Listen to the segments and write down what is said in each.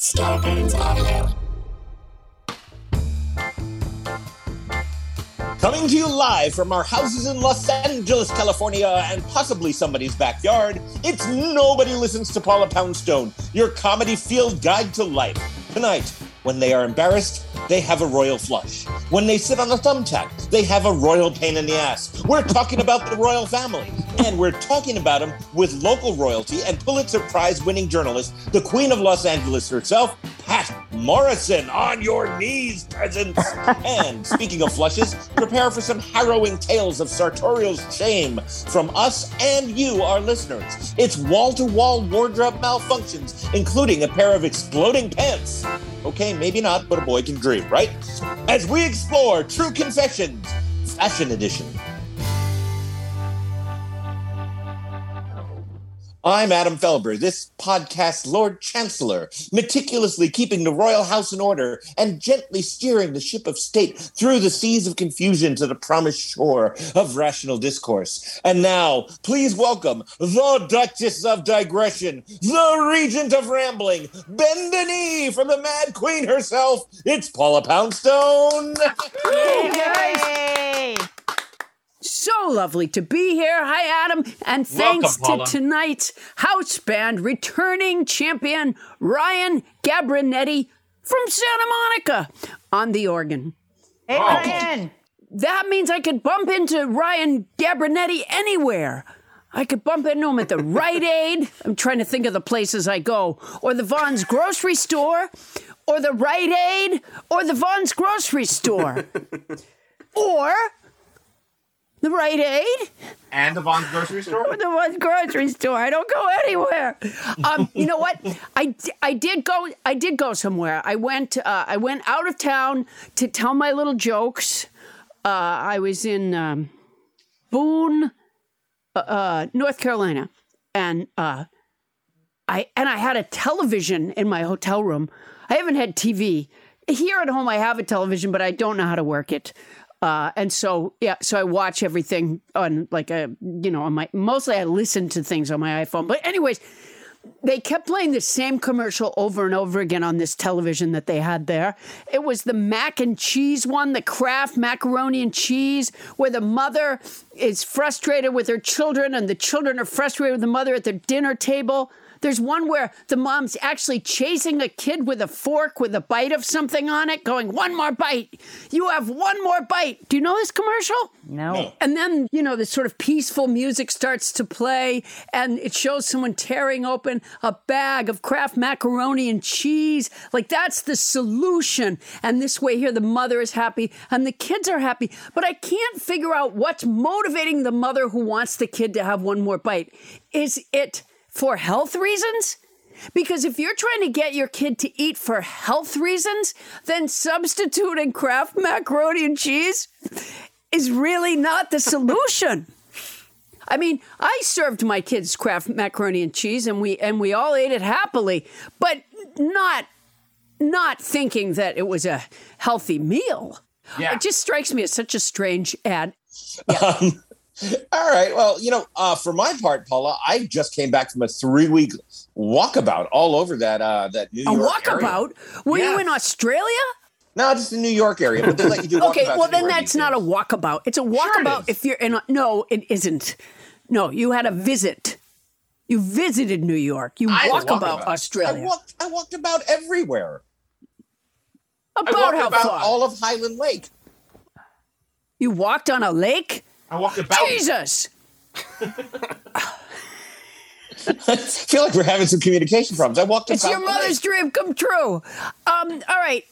Starburns Audio. Coming to you live from our houses in Los Angeles, California, and possibly somebody's backyard, it's Nobody Listens to Paula Poundstone, your comedy field guide to life. Tonight, when they are embarrassed, they have a royal flush. When they sit on a thumbtack, they have a royal pain in the ass. We're talking about the royal family, and we're talking about them with local royalty and Pulitzer Prize winning journalist, the Queen of Los Angeles herself, Patt Morrison. On your knees, peasants. and speaking of flushes, prepare for some harrowing tales of sartorial shame from us and you, our listeners. It's wall to wall wardrobe malfunctions, including a pair of exploding pants. Okay, maybe not, but a boy can dream, right? As we explore True Confessions, Fashion Edition. I'm Adam Felber, this podcast's Lord Chancellor, meticulously keeping the royal house in order and gently steering the ship of state through the seas of confusion to the promised shore of rational discourse. And now, please welcome the Duchess of Digression, the Regent of Rambling, bend the knee from the Mad Queen herself. It's Paula Poundstone. Hey, guys. So lovely to be here. Hi, Adam. And thanks Welcome, to tonight's house band returning champion Ryan Gabrinetti from Santa Monica on the organ. Hey, Ryan. That means I could bump into Ryan Gabrinetti anywhere. I could bump into him at the Rite Aid. I'm trying to think of the places I go. Or the Vons grocery store. Or the Rite Aid. Or the Vons grocery store. or the Rite Aid. And the Vons grocery store? Or the Vons grocery store. I don't go anywhere. Um, you know what? I, I did go. I did go somewhere. I went. Uh, I went out of town to tell my little jokes. Uh, I was in um, Boone, uh, uh, North Carolina, and uh, I and I had a television in my hotel room. I haven't had TV here at home. I have a television, but I don't know how to work it. Uh, and so yeah, so I watch everything on like a you know on my mostly I listen to things on my iPhone. But anyways, they kept playing the same commercial over and over again on this television that they had there. It was the mac and cheese one, the Kraft macaroni and cheese, where the mother is frustrated with her children and the children are frustrated with the mother at their dinner table. There's one where the mom's actually chasing a kid with a fork with a bite of something on it, going, One more bite. You have one more bite. Do you know this commercial? No. And then, you know, this sort of peaceful music starts to play, and it shows someone tearing open a bag of Kraft macaroni and cheese. Like, that's the solution. And this way, here, the mother is happy and the kids are happy. But I can't figure out what's motivating the mother who wants the kid to have one more bite. Is it for health reasons? Because if you're trying to get your kid to eat for health reasons, then substituting Kraft macaroni and cheese is really not the solution. I mean, I served my kids Kraft macaroni and cheese and we and we all ate it happily, but not not thinking that it was a healthy meal. Yeah. It just strikes me as such a strange ad. Um, All right. Well, you know, uh, for my part, Paula, I just came back from a three-week walkabout all over that uh, that New A York area. A walkabout? Were you in Australia? No, just the New York area, but they let you do walkabout. Okay, well then that's not a walkabout. It's a walkabout is. if you're in. A, no, it isn't. No, you had a visit. You visited New York. You I had walk about walkabout. I Australia. walked. I walked about everywhere. about I how about far? all of Highland Lake. you walked on a lake? I walked about. Jesus! I feel like we're having some communication problems. I walked It's your mother's lake. dream come true. Um, all right.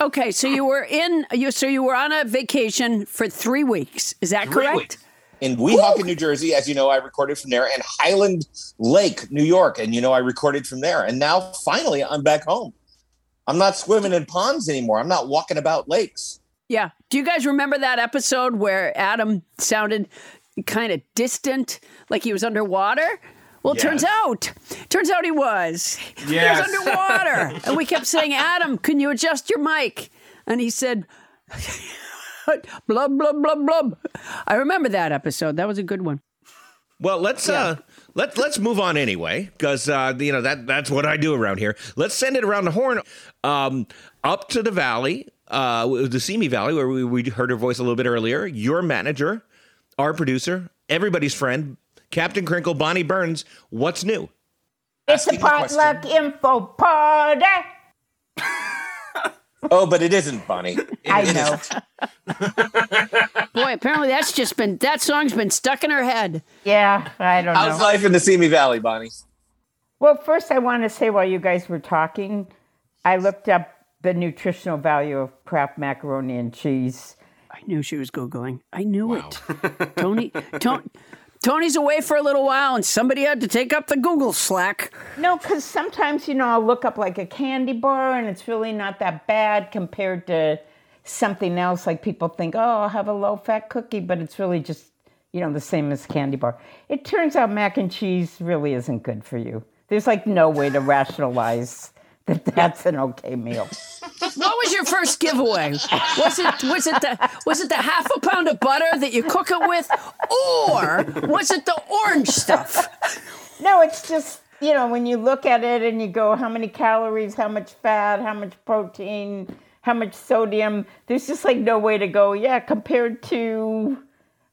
Okay, so you were in you so you were on a vacation for three weeks. Is that Three correct? weeks. in Weehawken, New Jersey. As you know, I recorded from there, and Highland Lake, New York, and you know, I recorded from there. And now, finally, I'm back home. I'm not swimming in ponds anymore. I'm not walking about lakes. Yeah. Do you guys remember that episode where Adam sounded kind of distant, like he was underwater? Well, it turns out, turns out he was. Yes. He was underwater, and we kept saying, "Adam, can you adjust your mic?" And he said, "Blub blub blub blub." I remember that episode. That was a good one. Well, let's uh let let's move on anyway, because uh you know that that's what I do around here. Let's send it around the horn, um, up to the valley, uh, the Simi Valley, where we, we heard her voice a little bit earlier. Your manager, our producer, everybody's friend, Captain Crinkle, Bonnie Burns. What's new? It's a Asking the question. potluck info party. Oh, but it isn't, Bonnie. I It know. isn't. Boy, apparently that's just been that song's been stuck in her head. Yeah, I don't How's know. How's life in the Simi Valley, Bonnie? Well, first, I want to say while you guys were talking, I looked up the nutritional value of Kraft macaroni and cheese. I knew she was googling. I knew it. Toni, Toni, Toni's away for a little while, and somebody had to take up the Google slack. No, because sometimes, you know, I'll look up like a candy bar and it's really not that bad compared to something else. Like people think, oh, I'll have a low fat cookie, but it's really just, you know, the same as candy bar. It turns out mac and cheese really isn't good for you. There's like no way to rationalize that that's an okay meal. What was your first giveaway? Was it was it the was it the half a pound of butter that you cook it with, or was it the orange stuff? No, it's just, you know, when you look at it and you go, how many calories, how much fat, how much protein, how much sodium, there's just like no way to go, yeah, compared to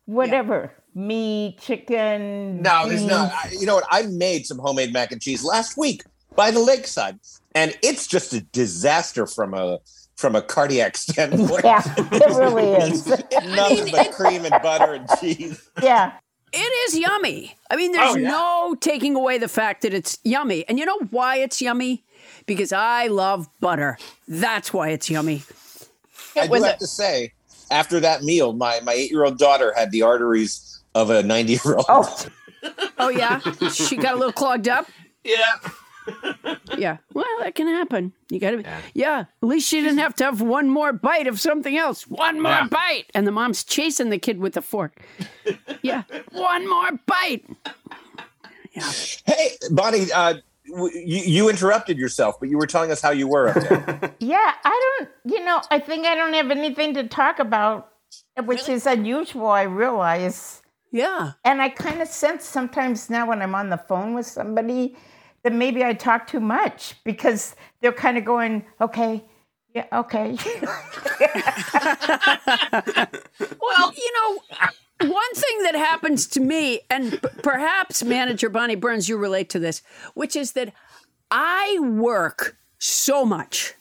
whatever meat, chicken. No, there's beans. not. I- You know what? I made some homemade mac and cheese last week by the lakeside, and it's just a disaster from a from a cardiac standpoint. Yeah, it really is. Nothing but cream and butter and cheese. Yeah. It is yummy. I mean, there's Oh, yeah. no taking away the fact that it's yummy. And you know why it's yummy? Because I love butter. That's why it's yummy. I do have to say, after that meal, my my eight year old daughter had the arteries of a ninety year old. Oh, Oh yeah, she got a little clogged up. Yeah. Yeah. Well, that can happen. You got to. Yeah. At least she didn't have to have one more bite of something else. One more Yeah. bite, and the mom's chasing the kid with the fork. yeah. One more bite. Yeah. Hey, Bonnie, uh, w- you, you interrupted yourself, but you were telling us how you were up there. yeah. I don't, you know, I think I don't have anything to talk about, which is unusual, I realize. Yeah. And I kind of sense sometimes now when I'm on the phone with somebody that maybe I talk too much because they're kind of going, okay, yeah, okay. Well, you know, one thing that happens to me, and p- perhaps manager Bonnie Burns, you relate to this, which is that I work so much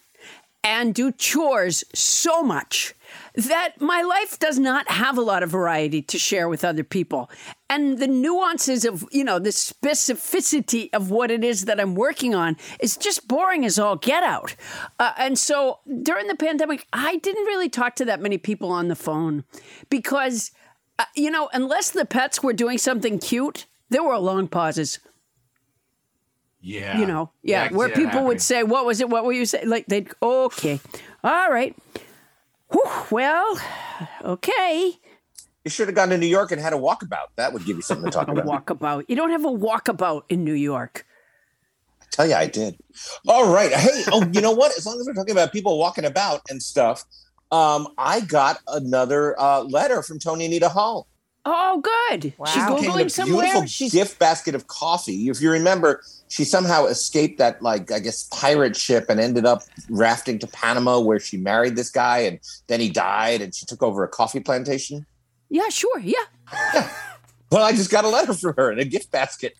and do chores so much that my life does not have a lot of variety to share with other people. And the nuances of, you know, the specificity of what it is that I'm working on is just boring as all get out. Uh, and so during the pandemic, I didn't really talk to that many people on the phone because, uh, you know, unless the pets were doing something cute, there were long pauses Yeah. you know, yeah, where people would say, "What was it? What were you saying?" Like they'd, okay, all right, Whew, well, okay, you should have gone to New York and had a walkabout. That would give you something to talk a about. walkabout. You don't have a walkabout in New York. I tell you I did. All right. Hey, oh, you know what? As long as we're talking about people walking about and stuff, um, I got another uh, letter from Toni Anita Hull. Oh, good. Wow. She's She's Came in a somewhere. beautiful She's gift basket of coffee. If you remember, she somehow escaped that, like, I guess, pirate ship and ended up rafting to Panama where she married this guy and then he died and she took over a coffee plantation. yeah, sure, yeah. Well, I just got a letter from her in a gift basket.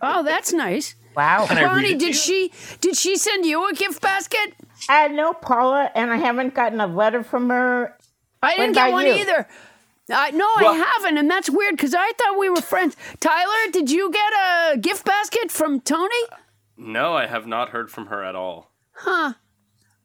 Oh, that's nice. Wow. Can I read Bonnie, did you? she did she send you a gift basket? Uh, no, Paula, and I haven't gotten a letter from her. I What didn't get one you? either. Uh, no, I haven't, and that's weird because I thought we were friends. Tyler, did you get a gift basket from Toni? No, I have not heard from her at all. Huh.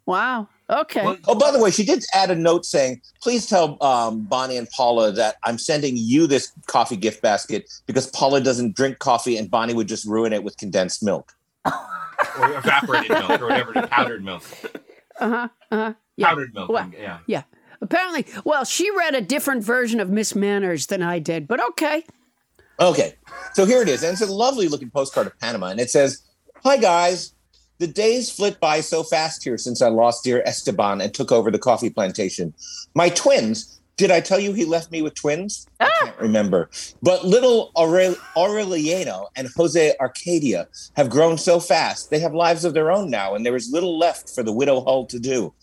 Wow. Okay. Well, Oh, by the way, she did add a note saying, please tell um, Bonnie and Paula that I'm sending you this coffee gift basket because Paula doesn't drink coffee and Bonnie would just ruin it with condensed milk. or evaporated milk or whatever, powdered milk. Uh-huh. Uh-huh. Yeah. Powdered milk. Well, yeah. Yeah. Apparently, well, she read a different version of Miss Manners than I did, but okay. Okay, so here it is. And it's a lovely looking postcard of Panama. And it says, Hi, guys. The days flit by so fast here since I lost dear Esteban and took over the coffee plantation. My twins, did I tell you he left me with twins? I ah! can't remember. But little Aurel- Aureliano and Jose Arcadia have grown so fast. They have lives of their own now, and there is little left for the widow Hull to do.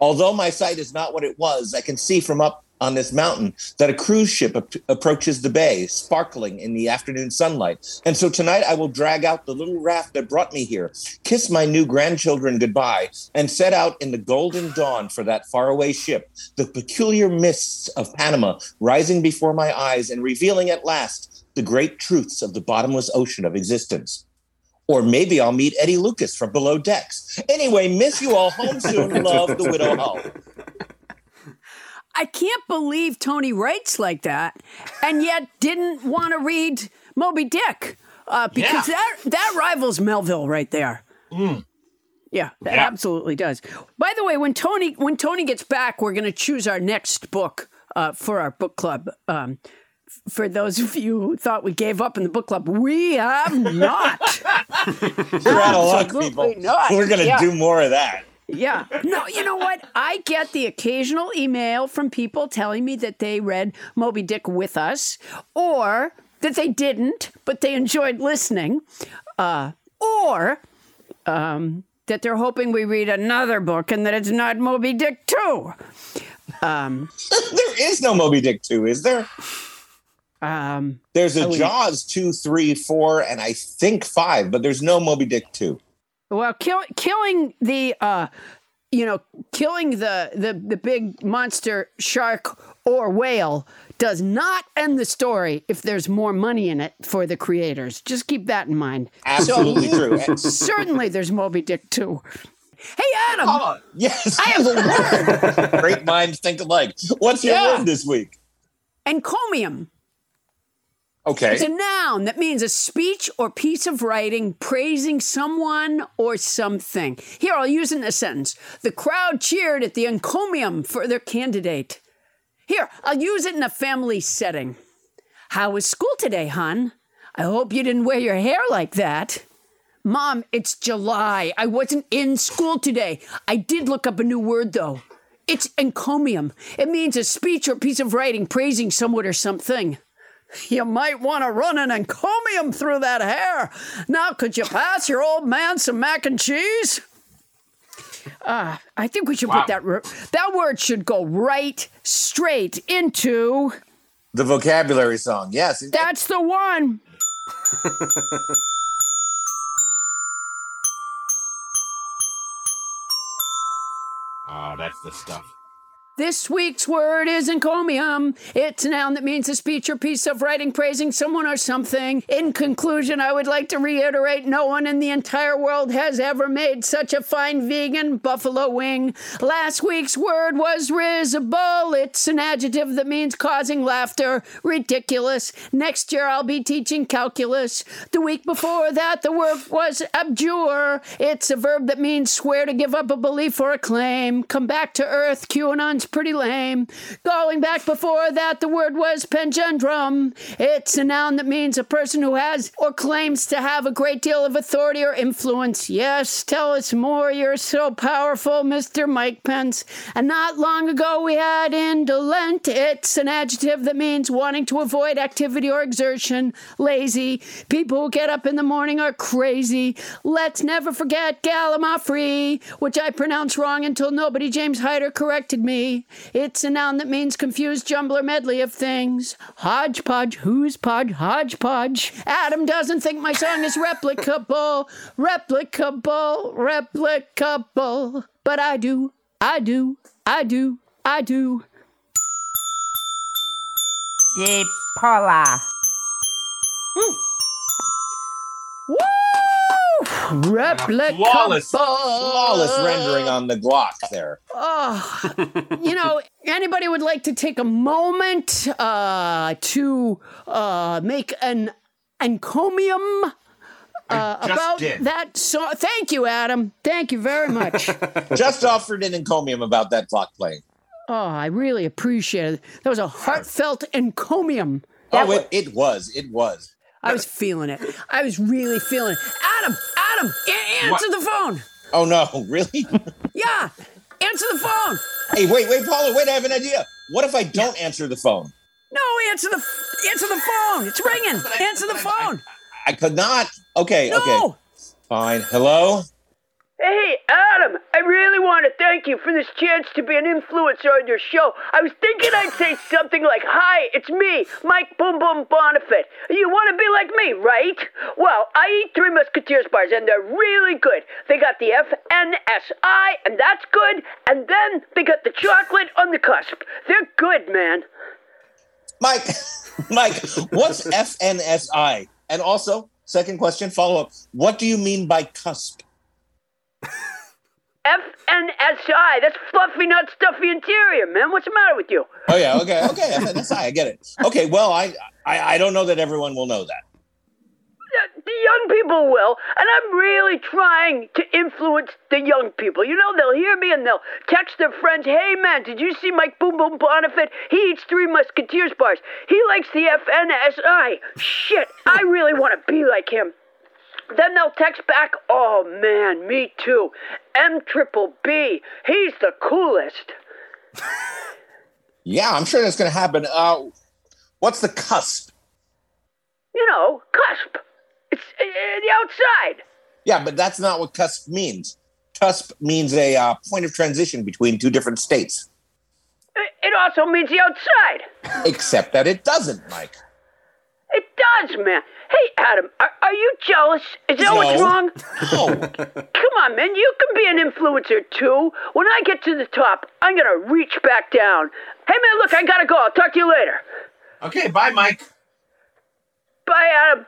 Although my sight is not what it was, I can see from up on this mountain that a cruise ship ap- approaches the bay, sparkling in the afternoon sunlight. And so tonight I will drag out the little raft that brought me here, kiss my new grandchildren goodbye, and set out in the golden dawn for that faraway ship, the peculiar mists of Panama rising before my eyes and revealing at last the great truths of the bottomless ocean of existence. Or maybe I'll meet Eddie Lucas from Below Decks. Anyway, miss you all home soon. Love the widow Hull. I can't believe Toni writes like that and yet didn't want to read Moby Dick uh, because Yeah. that, that rivals Melville right there. Yeah, that Yeah. absolutely does. By the way, when Toni when Toni gets back, we're going to choose our next book uh, for our book club. Um, f- for those of you who thought we gave up in the book club, we have not. You're out of luck, Absolutely people. not. We're going to Yeah. do more of that. Yeah. No, you know what? I get the occasional email from people telling me that they read Moby Dick with us or that they didn't, but they enjoyed listening, uh, or um, that they're hoping we read another book and that it's not Moby Dick 2. there is no Moby Dick 2, is there? Um, There's a Oh, Jaws two, three, four, and I think 5, but there's no Moby Dick 2. Well, kill, killing the, uh, you know, killing the, the the big monster shark or whale does not end the story if there's more money in it for the creators. Just keep that in mind. Absolutely true. Certainly, there's Moby Dick too. Hey, Adam. Paula, yes. I have a word. Great minds think alike. What's your Yeah. word this week? Encomium. Okay. It's a noun that means a speech or piece of writing praising someone or something. Here, I'll use it in a sentence. The crowd cheered at the encomium for their candidate. Here, I'll use it in a family setting. How was school today, hon? I hope you didn't wear your hair like that. Mom, it's July. I wasn't in school today. I did look up a new word, though. It's encomium. It means a speech or piece of writing praising someone or something. You might want to run an encomium through that hair. Now, could you pass your old man some mac and cheese? Uh, I think we should Wow. put that ro- that word should go right straight into the vocabulary song. Yes. that's the one. oh, that's the stuff. This week's word is encomium. It's a noun that means a speech or piece of writing praising someone or something. In conclusion, I would like to reiterate no one in the entire world has ever made such a fine vegan buffalo wing. Last week's word was risible. It's an adjective that means causing laughter, ridiculous. Next year, I'll be teaching calculus. The week before that, the word was abjure. It's a verb that means swear to give up a belief or a claim. Come back to earth, QAnon's pretty lame. Going back before that, the word was panjandrum. It's a noun that means a person who has or claims to have a great deal of authority or influence. Yes, tell us more. You're so powerful, Mr. Mike Pence. And not long ago, we had indolent. It's an adjective that means wanting to avoid activity or exertion, lazy. People who get up in the morning are crazy. Let's never forget Gallimaufry, which I pronounced wrong until nobody James Hyder corrected me. It's a noun that means confused jumble or medley of things. Hodgepodge, who's podge, hodgepodge. Adam doesn't think my song is replicable, replicable, replicable. But I do, I do, I do, I do. Deep Paula. Woo! Hmm. Replicable. Flawless. Flawless rendering on the Glock there. Oh, you know, anybody would like to take a moment uh, to uh, make an encomium uh, about did. that song. Thank you, Adam. Thank you very much. Just offered an encomium about that clock playing. oh, I really appreciate it. That was a heartfelt encomium. oh, it, it was. It was. I was feeling it. I was really feeling it. Adam, Adam, a- answer the phone. Oh no, really? Yeah, answer the phone. hey, wait, wait, Paula, wait, I have an idea. What if I don't answer the phone? No, answer the answer the phone. It's ringing. Answer the phone. I could not. Okay, okay. Fine. Hello? Hey, Adam, I really want to thank you for this chance to be an influencer on your show. I was thinking I'd say something like, Hi, it's me, Mike Boom Boom Bonifit. You want to be like me, right? Well, I eat Three Musketeers bars, and they're really good. They got the FNSI, and that's good, and then they got the chocolate on the cusp. They're good, man. Mike, Mike, what's FNSI? And also, second question, follow up. What do you mean by cusp? FNSI, that's fluffy, not stuffy interior, man. What's the matter with you? Oh yeah, okay, okay, FNSI, I get it. Okay, well, I, I, I don't know that everyone will know that. the the young people will, and I'm really trying to influence the young people. You know, they'll hear me and they'll text their friends, "Hey man, did you see Mike Boom Boom Bonifit? He eats Three Musketeers bars. He likes the FNSI. Shit, I really want to be like him." Then they'll text back, "Oh man, me too. M Triple B, he's the coolest." Yeah, I'm sure that's going to happen. Uh, what's the cusp? You know, cusp. It's uh, the outside. Yeah, but that's not what cusp means. Cusp means a uh, point of transition between two different states, It it also means the outside. except that it doesn't, Mike. It does, man. Hey, Adam, are, are you jealous? Is that what's wrong? No. Come on, man. You can be an influencer too. When I get to the top, I'm gonna reach back down. Hey, man, look, I gotta go. I'll talk to you later. Okay, bye, Mike. Bye, Adam.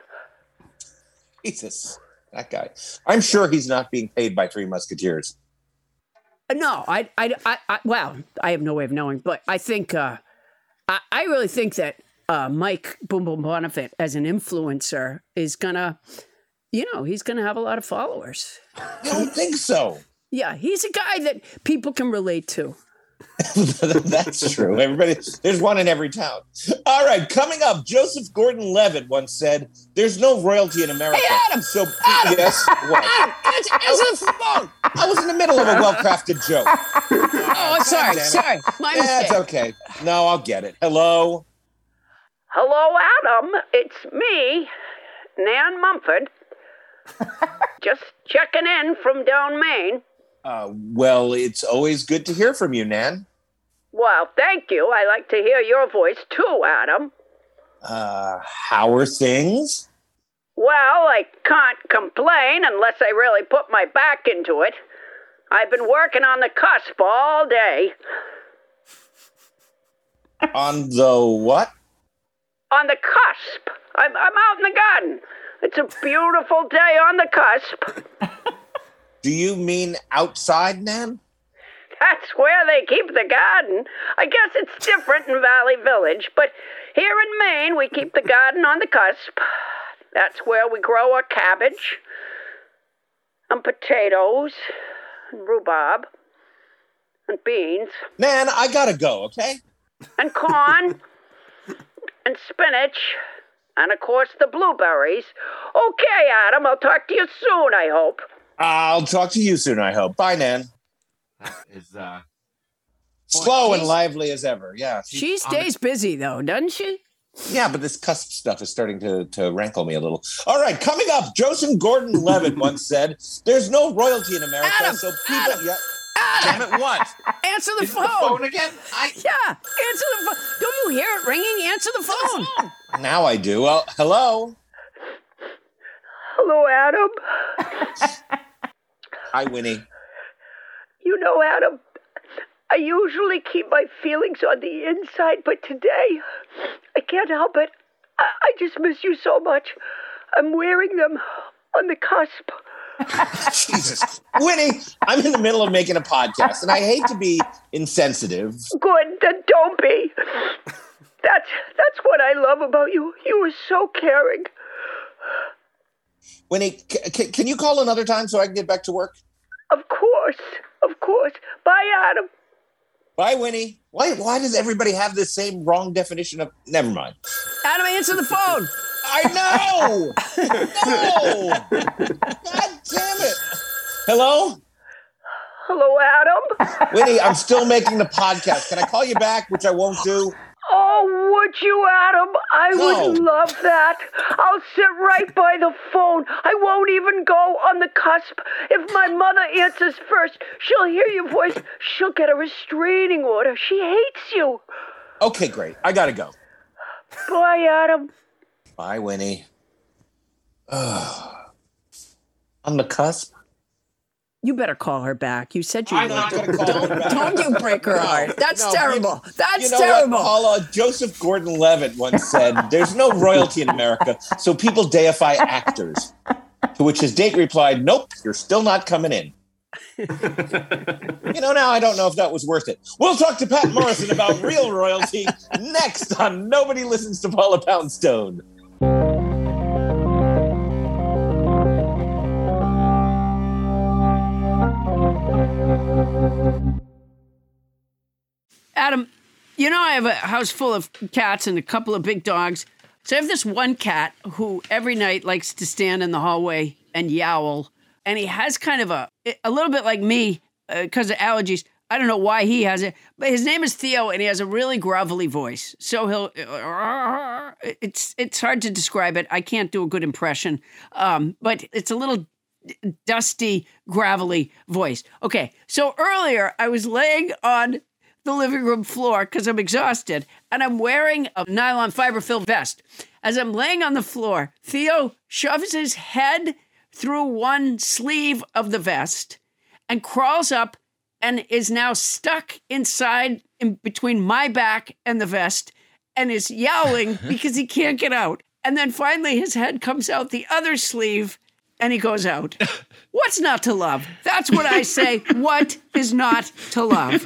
Jesus, that guy. I'm sure he's not being paid by Three Musketeers. Uh, No, I, I, I, I, well, I have no way of knowing, but I think, uh, I, I really think that uh, Mike Boom Boom Bonifit as an influencer is gonna, you know, he's gonna have a lot of followers. I don't think so. Yeah, he's a guy that people can relate to. That's true. Everybody, there's one in every town. All right, coming up, Joseph Gordon-Levitt once said, "There's no royalty in America." Hey, Adam! So yes, what? Answer the phone. I was in the middle of a well-crafted joke. Oh, sorry, sorry, my mistake. it's okay. No, I'll get it. Hello. Hello, Adam. It's me, Nan Mumford. Just checking in from down Maine. Uh, well, it's always good to hear from you, Nan. Well, thank you. I like to hear your voice too, Adam. Uh, how are things? Well, I can't complain unless I really put my back into it. I've been working on the cusp all day. On the what? On the cusp. I'm, I'm out in the garden. It's a beautiful day on the cusp. Do you mean outside, Nan? That's where they keep the garden. I guess it's different in Valley Village, but here in Maine, we keep the garden on the cusp. That's where we grow our cabbage and potatoes and rhubarb. and beans Nan, I gotta go, okay? and corn and spinach and of course the blueberries. Okay, Adam, I'll talk to you soon, I hope. I'll talk to you soon, I hope. Bye, Nan. Is uh, Slow and lively as ever. Yeah. She stays busy though, doesn't she? Yeah, but this cusp stuff is starting to, to rankle me a little. All right, coming up, Joseph Gordon Levitt once said, There's no royalty in America, Adam, so people. Adam. Yeah. Damn it, what? Answer the Is phone. the phone again? I Yeah, answer the phone. Don't you hear it ringing? Answer the phone. Now I do. Well, hello. Hello, Adam. Hi, Winnie. You know, Adam, I usually keep my feelings on the inside, but today I can't help it. I, I just miss you so much. I'm wearing them on the cusp. Jesus. Winnie, I'm in the middle of making a podcast, and I hate to be insensitive. Good, then don't be. That's that's what I love about you. You are so caring. Winnie, c- c- can you call another time so I can get back to work? Of course, of course. Bye, Adam. Bye, Winnie. Why, why does everybody have the same wrong definition of. Never mind. Adam, answer the phone. I know! no! God damn it! Hello? Hello, Adam. Winnie, I'm still making the podcast. Can I call you back, which I won't do? Oh, would you, Adam? I would love that. I'll sit right by the phone. I won't even go on the cusp. If my mother answers first, she'll hear your voice. She'll get a restraining order. She hates you. Okay, great. I gotta go. Bye, Adam. Bye, Winnie. Ugh. On the cusp? You better call her back. You said you I'm would. not gonna call her back. Don't you break her heart. That's No, terrible. you- That's you know terrible. what, Paula? Joseph Gordon-Levitt once said, "There's no royalty in America, so people deify actors." To which his date replied, "Nope, you're still not coming in." you know, now I don't know if that was worth it. We'll talk to Patt Morrison about real royalty next on Nobody Listens to Paula Poundstone. Adam, you know I have a house full of cats and a couple of big dogs. So I have this one cat who every night likes to stand in the hallway and yowl, and he has kind of a a little bit like me because of allergies. I don't know why he has it, but his name is Theo, and he has a really grovelly voice. So he'll it's it's hard to describe it. I can't do a good impression, um, but it's a little dusty, gravelly voice. Okay, so earlier I was laying on the living room floor because I'm exhausted and I'm wearing a nylon fiber filled vest. As I'm laying on the floor, Theo shoves his head through one sleeve of the vest and crawls up and is now stuck inside in between my back and the vest and is yowling because he can't get out. And then finally his head comes out the other sleeve and he goes out. What's not to love? That's what I say. What is not to love?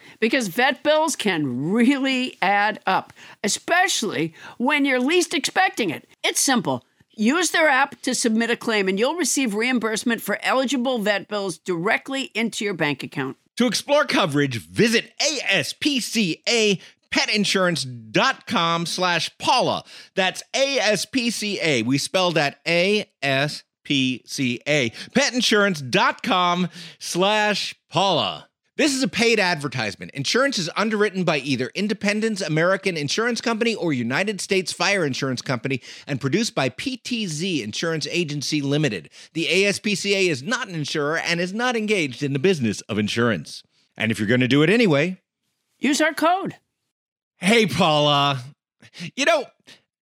Because vet bills can really add up, especially when you're least expecting it. It's simple. Use their app to submit a claim, and you'll receive reimbursement for eligible vet bills directly into your bank account. To explore coverage, visit aspca.petinsurance.com slash Paula. That's ASPCA. We spell that A-S-P-C-A. Petinsurance.com slash Paula. This is a paid advertisement. Insurance is underwritten by either Independence American Insurance Company or United States Fire Insurance Company and produced by PTZ Insurance Agency Limited. The ASPCA is not an insurer and is not engaged in the business of insurance. And if you're going to do it anyway, Use our code. Hey, Paula. You know,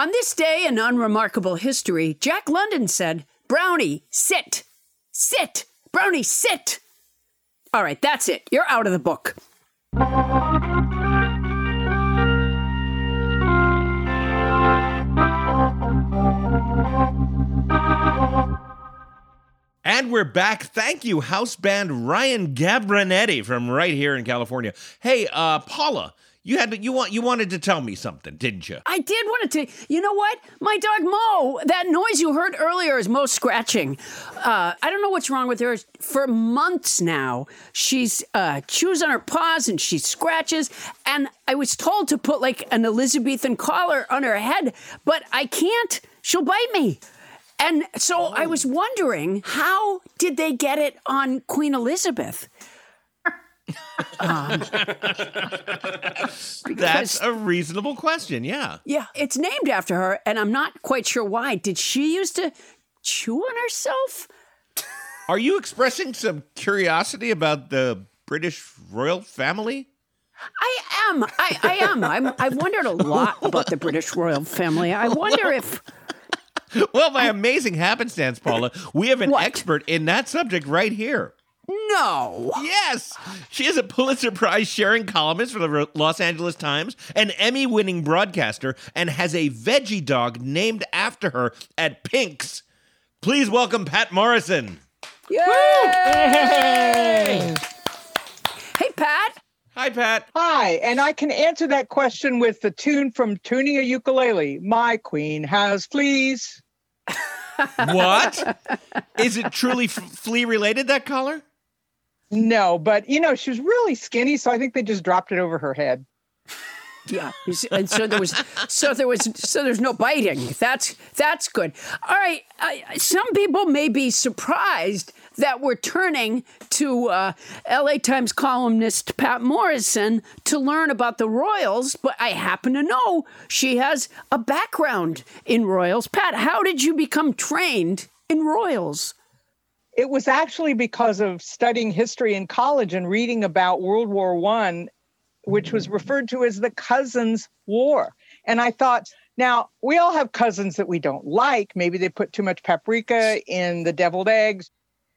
On this day in unremarkable history, Jack London said, Brownie, sit, sit, Brownie, sit. All right, that's it. You're out of the book. And we're back. Thank you, house band Ryan Gabrinetti from right here in California. Hey, uh, Paula, you had you want you wanted to tell me something, didn't you? I did want to. You know what? My dog Mo. That noise you heard earlier is Mo scratching. Uh, I don't know what's wrong with her. For months now, she's uh, chews on her paws and she scratches. And I was told to put like an Elizabethan collar on her head, but I can't. She'll bite me. And so oh. I was wondering, how did they get it on Queen Elizabeth? Um, That's a reasonable question. Yeah. Yeah, it's named after her, and I'm not quite sure why. Did she used to chew on herself? Are you expressing some curiosity about the British royal family? I am. I, I am. I'm, I've wondered a lot about the British royal family. I wonder if. Well, by amazing happenstance, Paula, we have an What? expert in that subject right here. No. Yes, she is a Pulitzer Prize sharing columnist for the Los Angeles Times, an Emmy winning broadcaster, and has a veggie dog named after her at Pink's. Please welcome Patt Morrison. Yay! Hey, Patt. Hi, Patt. Hi, and I can answer that question with the tune from Tuning a Ukulele. My queen has fleas. What? is it truly f- flea related, that collar? No, but you know, she was really skinny, so I think they just dropped it over her head. Yeah, and so there was, so there was, so there's no biting. That's that's good. All right, I, some people may be surprised that we're turning to uh, L.A. Times columnist Patt Morrison to learn about the Royals, but I happen to know she has a background in Royals. Patt, how did you become trained in Royals? It was actually because of studying history in college and reading about World War One, which was referred to as the Cousins War. And I thought, Now, we all have cousins that we don't like. Maybe they put too much paprika in the deviled eggs,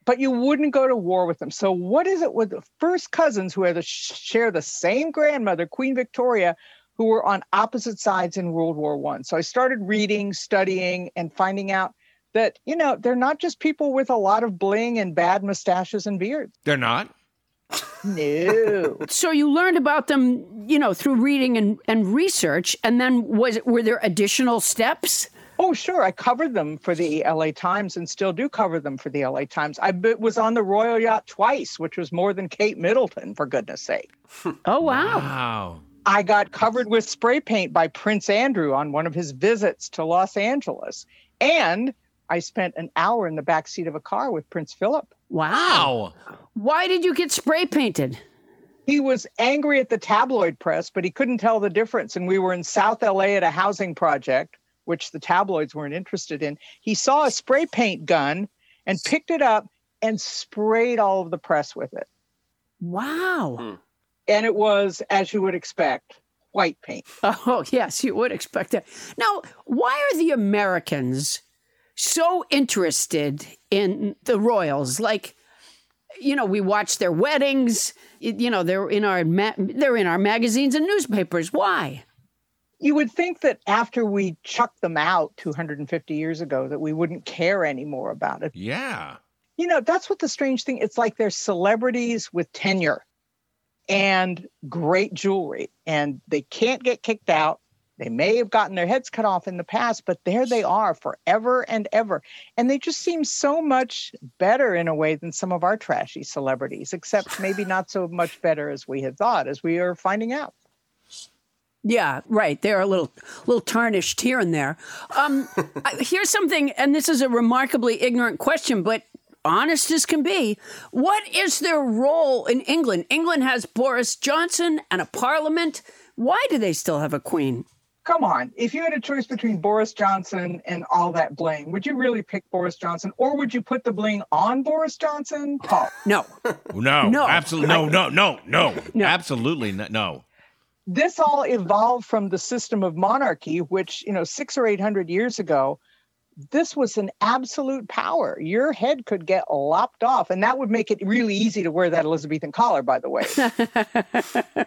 but you wouldn't go to war with them. So, what is it with the first cousins who are the, share the same grandmother, Queen Victoria, who were on opposite sides in World War One? So, I started reading, studying, and finding out that, you know, they're not just people with a lot of bling and bad mustaches and beards. They're not. No. So you learned about them, you know, through reading and, and research, and then was were there additional steps? Oh, sure. I covered them for the LA Times and still do cover them for the LA Times. I b- was on the Royal Yacht twice, which was more than Kate Middleton, for goodness sake. Oh wow. Wow. I got covered with spray paint by Prince Andrew on one of his visits to Los Angeles. And I spent an hour in the back seat of a car with Prince Philip. Wow. Why did you get spray painted? He was angry at the tabloid press, but he couldn't tell the difference. And we were in South LA at a housing project, which the tabloids weren't interested in. He saw a spray paint gun and picked it up and sprayed all of the press with it. Wow. Hmm. And it was, as you would expect, white paint. Oh, yes, you would expect that. Now, why are the Americans so interested in the royals? Like, you know, we watch their weddings. You know, they're in our ma- they're in our magazines and newspapers. Why? You would think that after we chucked them out 250 years ago, that we wouldn't care anymore about it. Yeah. You know, that's what the strange thing. It's like they're celebrities with tenure and great jewelry, and they can't get kicked out. They may have gotten their heads cut off in the past, but there they are forever and ever. And they just seem so much better in a way than some of our trashy celebrities, except maybe not so much better as we had thought, as we are finding out. Yeah, right. They're a little little tarnished here and there. Um, I- here's something, and this is a remarkably ignorant question, but honest as can be. What is their role in England? England has Boris Johnson and a parliament. Why do they still have a queen? Come on, if you had a choice between Boris Johnson and all that bling, would you really pick Boris Johnson or would you put the bling on Boris Johnson? Paul. No. No. No. Absolutely. No. No. No. No. Absolutely n- no. This all evolved from the system of monarchy, which, you know, six or 800 years ago, this was an absolute power. Your head could get lopped off, and that would make it really easy to wear that Elizabethan collar, by the way.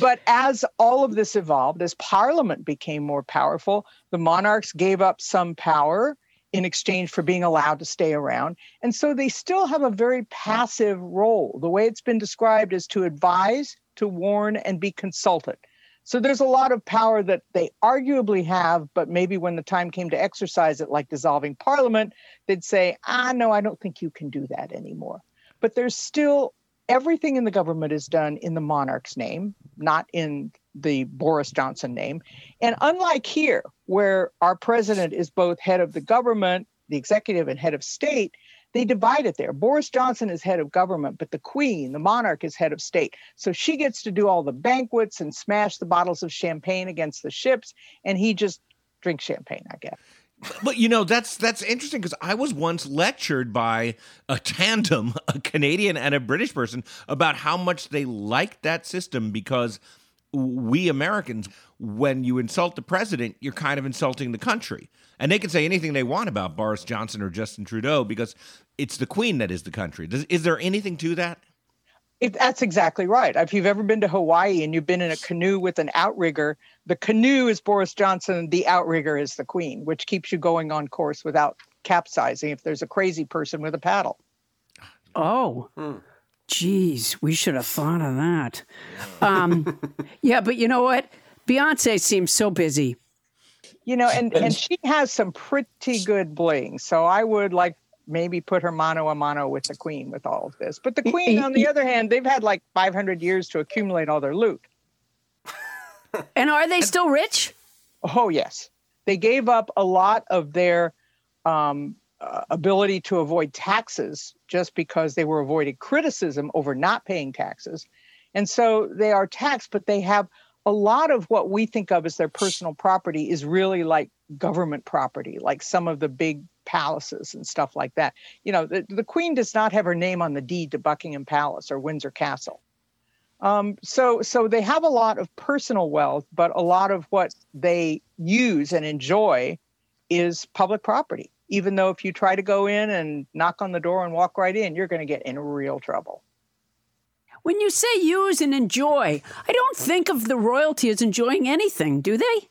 but as all of this evolved, as Parliament became more powerful, the monarchs gave up some power in exchange for being allowed to stay around. And so they still have a very passive role. The way it's been described is to advise, to warn, and be consulted. So there's a lot of power that they arguably have, but maybe when the time came to exercise it, like dissolving parliament, they'd say, ah, no, I don't think you can do that anymore. But there's still everything in the government is done in the monarch's name, not in the Boris Johnson name. And unlike here, where our president is both head of the government, the executive, and head of state, they divide it there. Boris Johnson is head of government, but the queen, the monarch, is head of state. So she gets to do all the banquets and smash the bottles of champagne against the ships, and he just drinks champagne, I guess. But you know that's that's interesting because I was once lectured by a tandem, a Canadian and a British person, about how much they liked that system because we Americans, when you insult the president, you're kind of insulting the country, and they can say anything they want about Boris Johnson or Justin Trudeau because it's the Queen that is the country. Does, is there anything to that? If that's exactly right. If you've ever been to Hawaii and you've been in a canoe with an outrigger, the canoe is Boris Johnson, the outrigger is the queen, which keeps you going on course without capsizing if there's a crazy person with a paddle. Oh, hmm. Geez, we should have thought of that. Um, yeah, but you know what? Beyonce seems so busy. You know, and, and she has some pretty good bling. So I would like maybe put her mano a mano with the queen with all of this. But the queen, on the other hand, they've had like 500 years to accumulate all their loot. And are they still rich? Oh, yes. They gave up a lot of their um, uh, ability to avoid taxes just because they were avoiding criticism over not paying taxes. And so they are taxed, but they have a lot of what we think of as their personal property is really like government property, like some of the big palaces and stuff like that. You know, the, the Queen does not have her name on the deed to Buckingham Palace or Windsor Castle. Um, so so they have a lot of personal wealth, but a lot of what they use and enjoy is public property. Even though if you try to go in and knock on the door and walk right in, you're going to get in real trouble. When you say use and enjoy, I don't think of the royalty as enjoying anything, do they?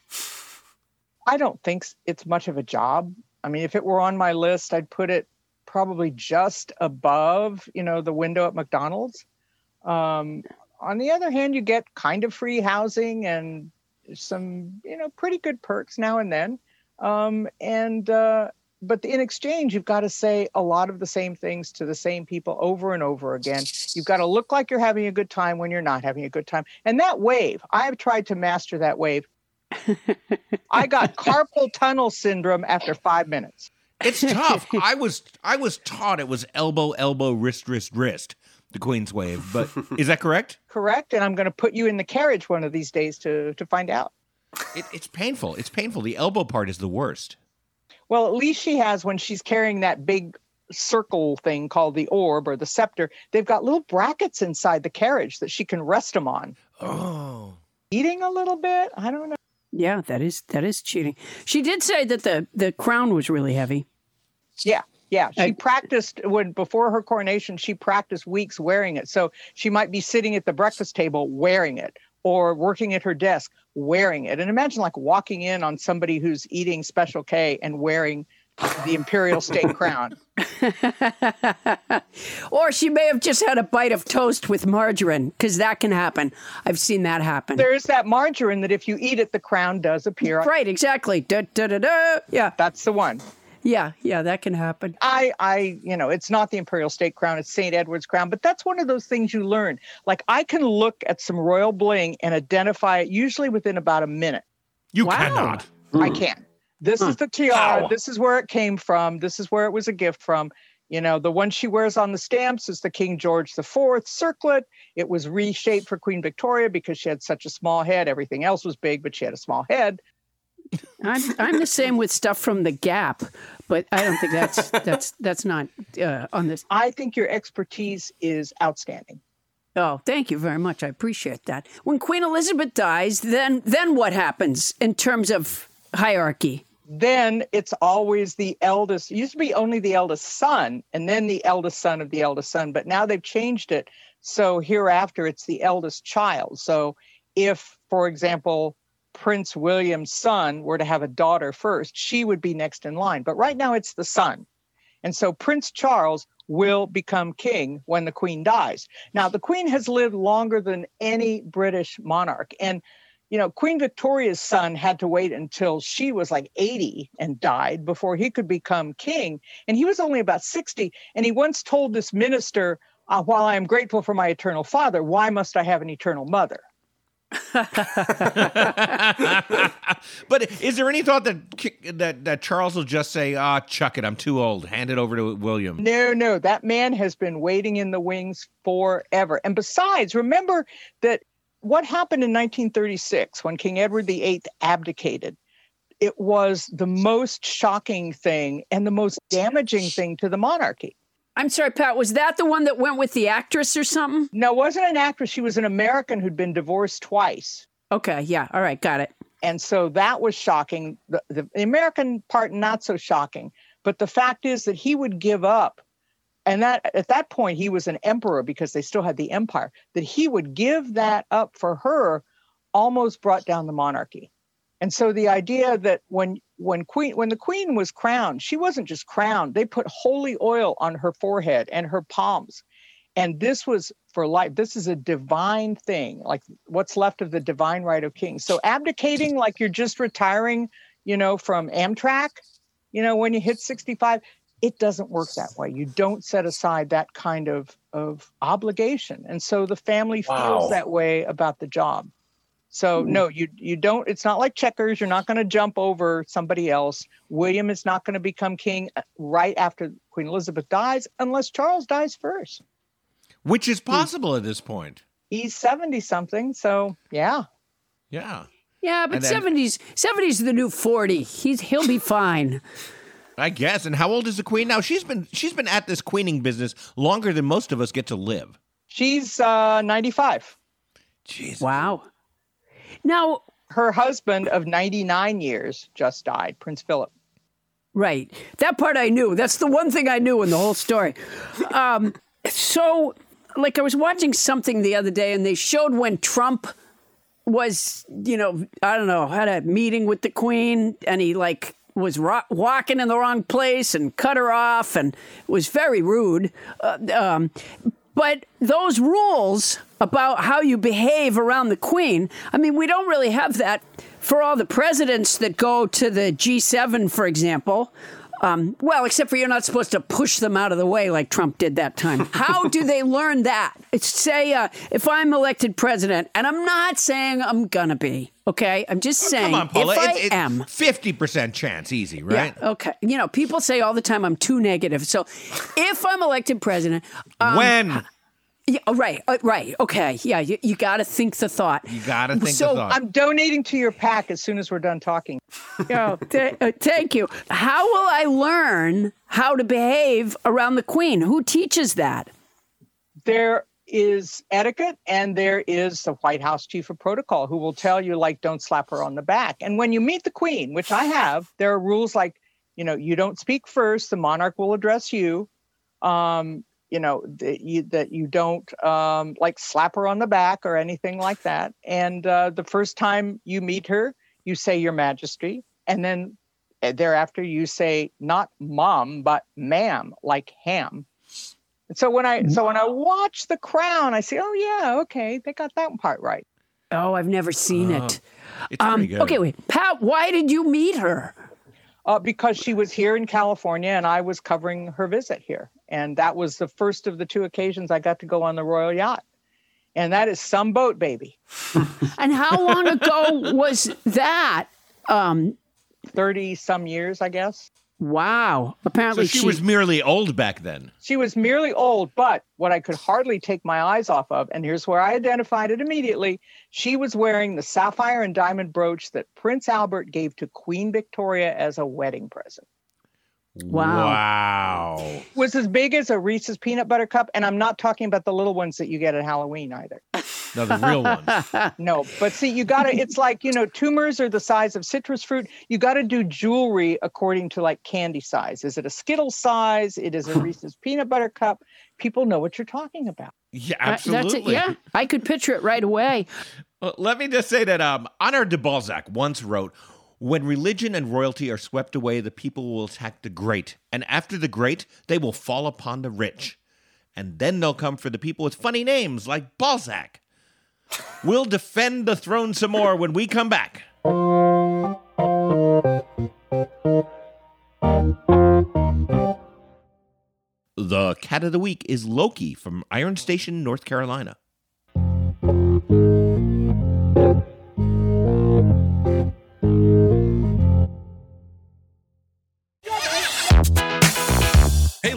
I don't think it's much of a job. I mean, if it were on my list, I'd put it probably just above, you know, the window at McDonald's. Um, on the other hand, you get kind of free housing and some, you know, pretty good perks now and then. Um, and uh, but in exchange, you've got to say a lot of the same things to the same people over and over again. You've got to look like you're having a good time when you're not having a good time. And that wave, I've tried to master that wave. I got carpal tunnel syndrome after five minutes. It's tough. I was I was taught it was elbow, elbow, wrist, wrist, wrist. The Queen's wave, but is that correct? Correct. And I'm going to put you in the carriage one of these days to, to find out. It, it's painful. It's painful. The elbow part is the worst. Well, at least she has when she's carrying that big circle thing called the orb or the scepter. They've got little brackets inside the carriage that she can rest them on. Oh, Eating a little bit. I don't know. Yeah, that is that is cheating. She did say that the the crown was really heavy. Yeah. Yeah, she I- practiced when before her coronation. She practiced weeks wearing it, so she might be sitting at the breakfast table wearing it, or working at her desk wearing it. And imagine like walking in on somebody who's eating Special K and wearing the imperial state crown. or she may have just had a bite of toast with margarine, because that can happen. I've seen that happen. There's that margarine that if you eat it, the crown does appear. right, exactly. Da, da, da, da. Yeah, That's the one. Yeah, yeah, that can happen. I, I, you know, it's not the imperial state crown; it's Saint Edward's crown. But that's one of those things you learn. Like I can look at some royal bling and identify it usually within about a minute. you Wow. cannot. I can. This is the hmm. tiara. This is where it came from. This is where it was a gift from. You know, the one she wears on the stamps is the King George IV circlet. It was reshaped for Queen Victoria because she had such a small head. Everything else was big, but she had a small head. I'm I'm the same with stuff from the Gap, but I don't think that's that's that's not uh, on this. I think your expertise is outstanding. Oh, thank you very much. I appreciate that. When Queen Elizabeth dies, then then what happens in terms of hierarchy? then it's always the eldest. It used to be only the eldest son and then the eldest son of the eldest son, but now they've changed it. So hereafter, it's the eldest child. So if, for example, Prince William's son were to have a daughter first, she would be next in line. But right now, it's the son. And so Prince Charles will become king when the queen dies. Now, the queen has lived longer than any British monarch. And you know, Queen Victoria's son had to wait until she was like 80 and died before he could become king. And he was only about 60. And he once told this minister, uh, While I am grateful for my eternal father, why must I have an eternal mother? But is there any thought that that that Charles will just say, "Ah, chuck it, I'm too old. Hand it over to William." No, no, that man has been waiting in the wings forever. And besides, remember that what happened in 1936 when King Edward VIII abdicated? It was the most shocking thing and the most damaging thing to the monarchy. I'm sorry, Patt. Was that the one that went with the actress or something? No, it wasn't an actress. She was an American who'd been divorced twice. Okay, yeah. All right, got it. And so that was shocking. The, the, the American part, not so shocking. But the fact is that he would give up. And that at that point, he was an emperor because they still had the empire, that he would give that up for her almost brought down the monarchy. And so the idea that when when queen when the queen was crowned, she wasn't just crowned. They put holy oil on her forehead and her palms. And this was for life. This is a divine thing, like what's left of the divine right of kings. So abdicating like you're just retiring, you know, from Amtrak, you know, when you hit 65, it doesn't work that way. You don't set aside that kind of of obligation. And so the family Wow. feels that way about the job. So no, you you don't. It's not like checkers. You're not going to jump over somebody else. William is not going to become king uh, right after Queen Elizabeth dies, unless Charles dies first. Which is possible at this point. He's seventy something. So yeah, Yeah. Yeah, but And then- seventies seventies the new forty. He's he'll be fine. I guess. And how old is the queen now? She's been she's been at this queening business longer than most of us get to live. she's uh, ninety five. Jesus. Wow. Now, Her husband of 99 years just died, Prince Philip. Right. That part I knew. That's the one thing I knew in the whole story. Um, so, like, I was watching something the other day and they showed when Trump was, you know, I don't know, had a meeting with the Queen and he, like, was ro- walking in the wrong place and cut her off and was very rude. Uh, um, but those rules about how you behave around the Queen, I mean, we don't really have that for all the presidents that go to the G7, for example. Um, well, except for you're not supposed to push them out of the way like Trump did that time. How do they learn that? It's say uh, if I'm elected president, and I'm not saying I'm gonna be. Okay, I'm just saying Come on, Paula. if I it's am. 50% chance easy, right? Yeah, okay. You know, people say all the time I'm too negative. So if I'm elected president, um, when? Yeah, oh, right, uh, right, okay, yeah, you, you got to think the thought. You got to think So, the thought. I'm donating to your pack as soon as we're done talking. Oh, th- uh, thank you. How will I learn how to behave around the queen? Who teaches that? There is etiquette and there is the White House chief of protocol who will tell you, like, don't slap her on the back. And when you meet the queen, which I have, there are rules like, you know, you don't speak first, the monarch will address you. Um, you know, that you, that you don't um, like slap her on the back or anything like that. And uh, the first time you meet her, you say, Your Majesty. And then uh, thereafter, you say, not mom, but ma'am, like ham. And so when I so when I watch The Crown, I say, oh yeah, okay, they got that part right. Oh, I've never seen it. It's Um, good. okay, wait, Patt, why did you meet her? Uh, because she was here in California and I was covering her visit here, and that was the first of the two occasions I got to go on the royal yacht, and that is some boat, baby. And how long ago was that? Um, Thirty some years, I guess. Wow. Apparently, So Apparently, she was merely old back then. She was merely old, but what I could hardly take my eyes off of, and here's where I identified it immediately she was wearing the sapphire and diamond brooch that Prince Albert gave to Queen Victoria as a wedding present. Wow. Wow. Was as big as a Reese's peanut butter cup, and I'm not talking about the little ones that you get at Halloween either. No, the real ones. No, but see, you gotta, it's like, you know, tumors are the size of citrus fruit. You gotta do jewelry according to like candy size. Is it a Skittle size? It is a Reese's peanut butter cup. People know what you're talking about. Yeah, Uh, That's it. absolutely. Yeah, I could picture it right away. Well, let me just say that um, Honoré de Balzac once wrote, "When religion and royalty are swept away, the people will attack the great, and after the great, they will fall upon the rich, and then they'll come for the people with funny names like Balzac." We'll defend the throne some more when we come back. The cat of the week is Loki from Iron Station, North Carolina.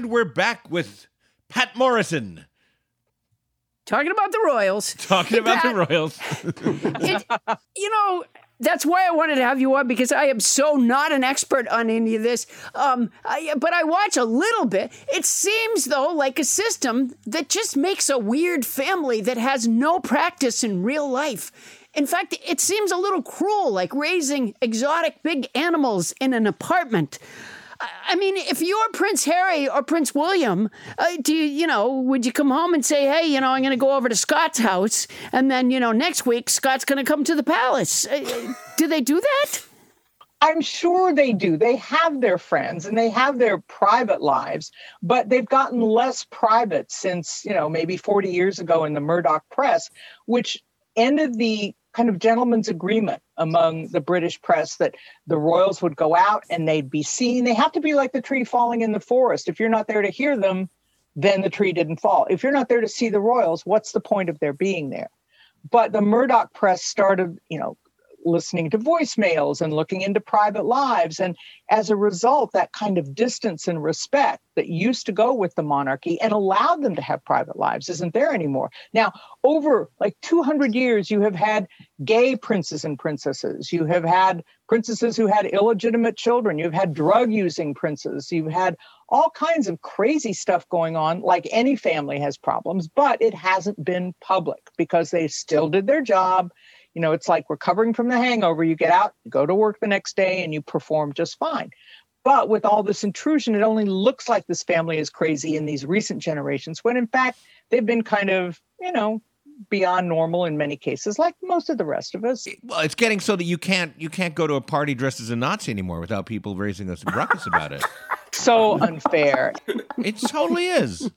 And we're back with Patt Morrison Talking about the Royals. talking about Patt, the Royals. it, you know, that's why I wanted to have you on because I am so not an expert on any of this. Um, I, but I watch a little bit. It seems though like a system that just makes a weird family that has no practice in real life. In fact, it seems a little cruel, like raising exotic big animals in an apartment. I mean, if you're Prince Harry or Prince William, uh, do you, you know, would you come home and say, hey, you know, I'm going to go over to Scott's house, and then, you know, next week Scott's going to come to the palace? Uh, do they do that? I'm sure they do. They have their friends and they have their private lives, but they've gotten less private since, you know, maybe 40 years ago in the Murdoch press, which ended the kind of gentleman's agreement among the British press that the royals would go out and they'd be seen. They have to be like the tree falling in the forest. If you're not there to hear them, then the tree didn't fall. If you're not there to see the royals, what's the point of their being there? But the Murdoch press started, you know, listening to voicemails and looking into private lives. And as a result, that kind of distance and respect that used to go with the monarchy and allowed them to have private lives isn't there anymore. Now, over like 200 years, you have had gay princes and princesses. You have had princesses who had illegitimate children. You've had drug using princes. You've had all kinds of crazy stuff going on, like any family has problems, but it hasn't been public because they still did their job you know, it's like recovering from the hangover. You get out, you go to work the next day, and you perform just fine. But with all this intrusion, it only looks like this family is crazy in these recent generations, when in fact, they've been kind of, you know, beyond normal in many cases, like most of the rest of us. Well, it's getting so that you can't you can't go to a party dressed as a Nazi anymore without people raising a ruckus about it. So unfair. it totally is.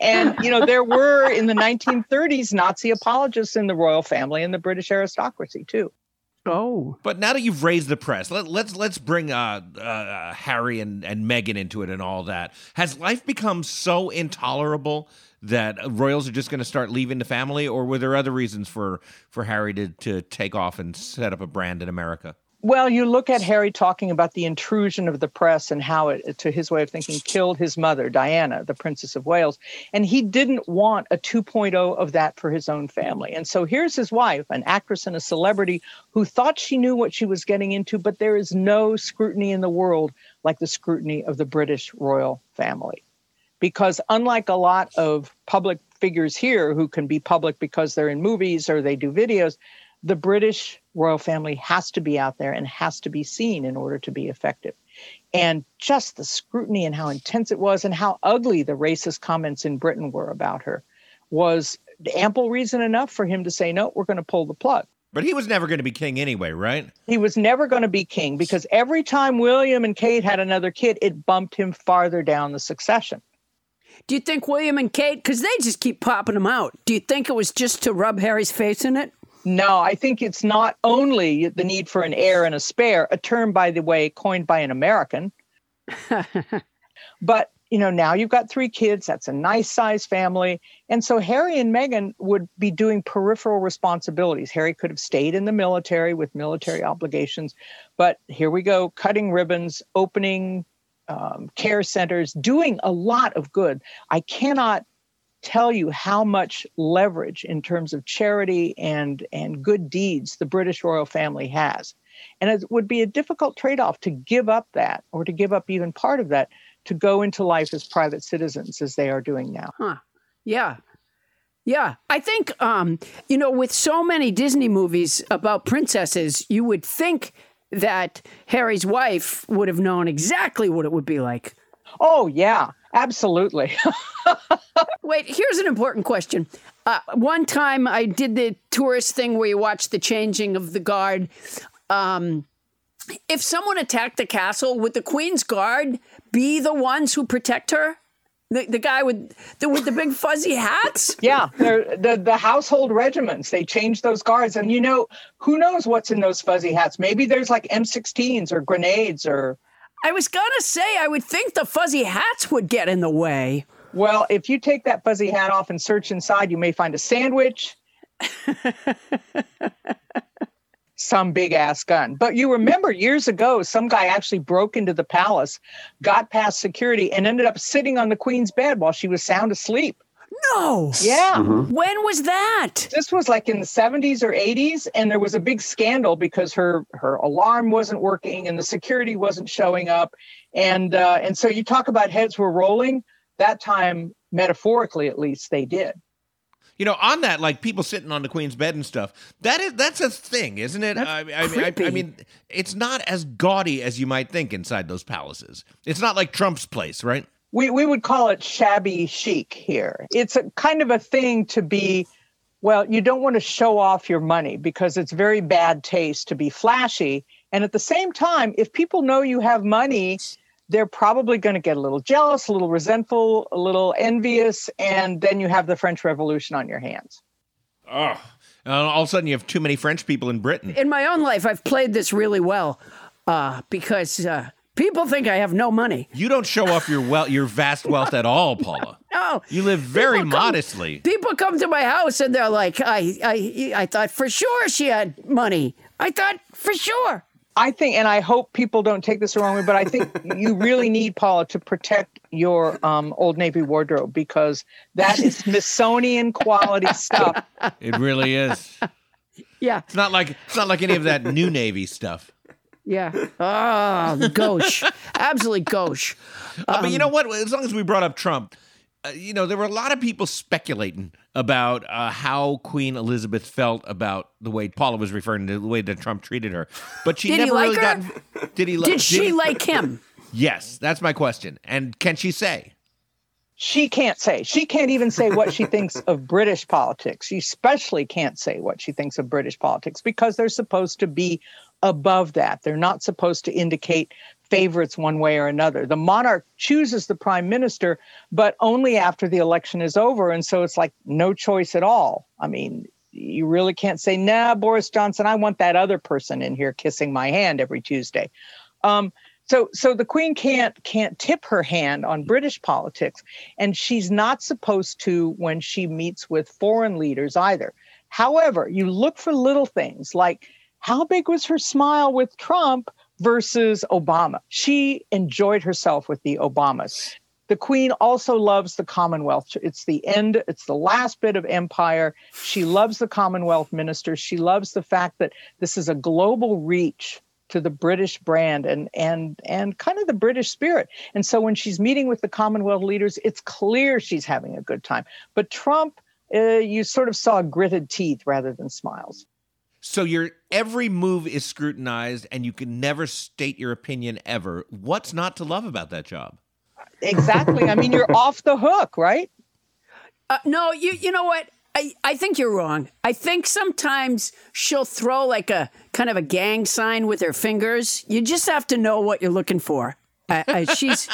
And, you know, there were in the 1930s Nazi apologists in the royal family and the British aristocracy, too. Oh, but now that you've raised the press, let, us let's, let's bring uh, uh, Harry and, and Meghan into it and all that. Has life become so intolerable that royals are just going to start leaving the family, or were there other reasons for for Harry to to take off and set up a brand in America? Well, you look at Harry talking about the intrusion of the press and how it, to his way of thinking, killed his mother, Diana, the Princess of Wales. And he didn't want a 2.0 of that for his own family. And so here's his wife, an actress and a celebrity who thought she knew what she was getting into, but there is no scrutiny in the world like the scrutiny of the British royal family. Because unlike a lot of public figures here who can be public because they're in movies or they do videos, the British royal family has to be out there and has to be seen in order to be effective. And just the scrutiny and how intense it was and how ugly the racist comments in Britain were about her was ample reason enough for him to say, no, we're going to pull the plug. But he was never going to be king anyway, right? He was never going to be king because every time William and Kate had another kid, it bumped him farther down the succession. Do you think William and Kate, because they just keep popping them out, do you think it was just to rub Harry's face in it? No, I think it's not only the need for an heir and a spare, a term, by the way, coined by an American. but, you know, now you've got three kids. That's a nice size family. And so Harry and Meghan would be doing peripheral responsibilities. Harry could have stayed in the military with military obligations. But here we go cutting ribbons, opening um, care centers, doing a lot of good. I cannot tell you how much leverage in terms of charity and and good deeds the British royal family has. And it would be a difficult trade-off to give up that or to give up even part of that to go into life as private citizens as they are doing now. Huh. Yeah. Yeah, I think um, you know, with so many Disney movies about princesses, you would think that Harry's wife would have known exactly what it would be like. Oh yeah, absolutely. Wait, here's an important question. Uh, one time I did the tourist thing where you watch the changing of the guard. Um, if someone attacked the castle, would the Queen's Guard be the ones who protect her? The, the guy with the with the big fuzzy hats? Yeah, the the household regiments. They change those guards, and you know who knows what's in those fuzzy hats? Maybe there's like M16s or grenades or. I was gonna say I would think the fuzzy hats would get in the way. Well, if you take that fuzzy hat off and search inside, you may find a sandwich, some big ass gun. But you remember years ago, some guy actually broke into the palace, got past security, and ended up sitting on the queen's bed while she was sound asleep. No. Yeah. Mm-hmm. When was that? This was like in the 70s or 80s and there was a big scandal because her her alarm wasn't working and the security wasn't showing up and uh, and so you talk about heads were rolling that time, metaphorically at least, they did. You know, on that, like people sitting on the queen's bed and stuff. That is that's a thing, isn't it? I, I, I, I mean, it's not as gaudy as you might think inside those palaces. It's not like Trump's place, right? We we would call it shabby chic here. It's a kind of a thing to be well, you don't want to show off your money because it's very bad taste to be flashy. And at the same time, if people know you have money, they're probably going to get a little jealous, a little resentful, a little envious, and then you have the French Revolution on your hands. Oh, all of a sudden you have too many French people in Britain. In my own life, I've played this really well uh, because uh, people think I have no money. You don't show off your wealth, your vast wealth at all, Paula. No, You live very People come- modestly. People come to my house and they're like, I, I, I thought for sure she had money. I thought for sure. I think, and I hope people don't take this the wrong way, but I think you really need Paula to protect your um, Old Navy wardrobe because that is Smithsonian quality stuff. It really is. Yeah, It's not like it's not like any of that new Navy stuff. Yeah. Oh, gauche. Absolutely gauche. Uh, but you know what? As long as we brought up Trump, uh, you know, there were a lot of people speculating about uh, how Queen Elizabeth felt about the way Paula was referring to the way that Trump treated her. But she Did he never like really her? got. Did he? li- Did she he- like him? Yes, that's my question. And can she say? She can't say. She can't even say what she thinks of British politics. She especially can't say what she thinks of British politics because they're supposed to be above that. They're not supposed to indicate favorites one way or another. The monarch chooses the prime minister, but only after the election is over. And so it's like no choice at all. I mean, you really can't say, nah, Boris Johnson, I want that other person in here kissing my hand every Tuesday. Um, so, so the Queen can't can't tip her hand on British politics, and she's not supposed to when she meets with foreign leaders either. However, you look for little things like how big was her smile with Trump versus Obama. She enjoyed herself with the Obamas. The Queen also loves the Commonwealth. It's the end, it's the last bit of empire. She loves the Commonwealth ministers. She loves the fact that this is a global reach to the British brand and and and kind of the British spirit. And so when she's meeting with the Commonwealth leaders, it's clear she's having a good time. But Trump, uh, you sort of saw gritted teeth rather than smiles. So your every move is scrutinized, and you can never state your opinion ever. What's not to love about that job? Exactly. I mean, you're off the hook, right? Uh, no, you you know what? I, I think you're wrong. I think sometimes she'll throw like a kind of a gang sign with her fingers. You just have to know what you're looking for. Uh, uh, she's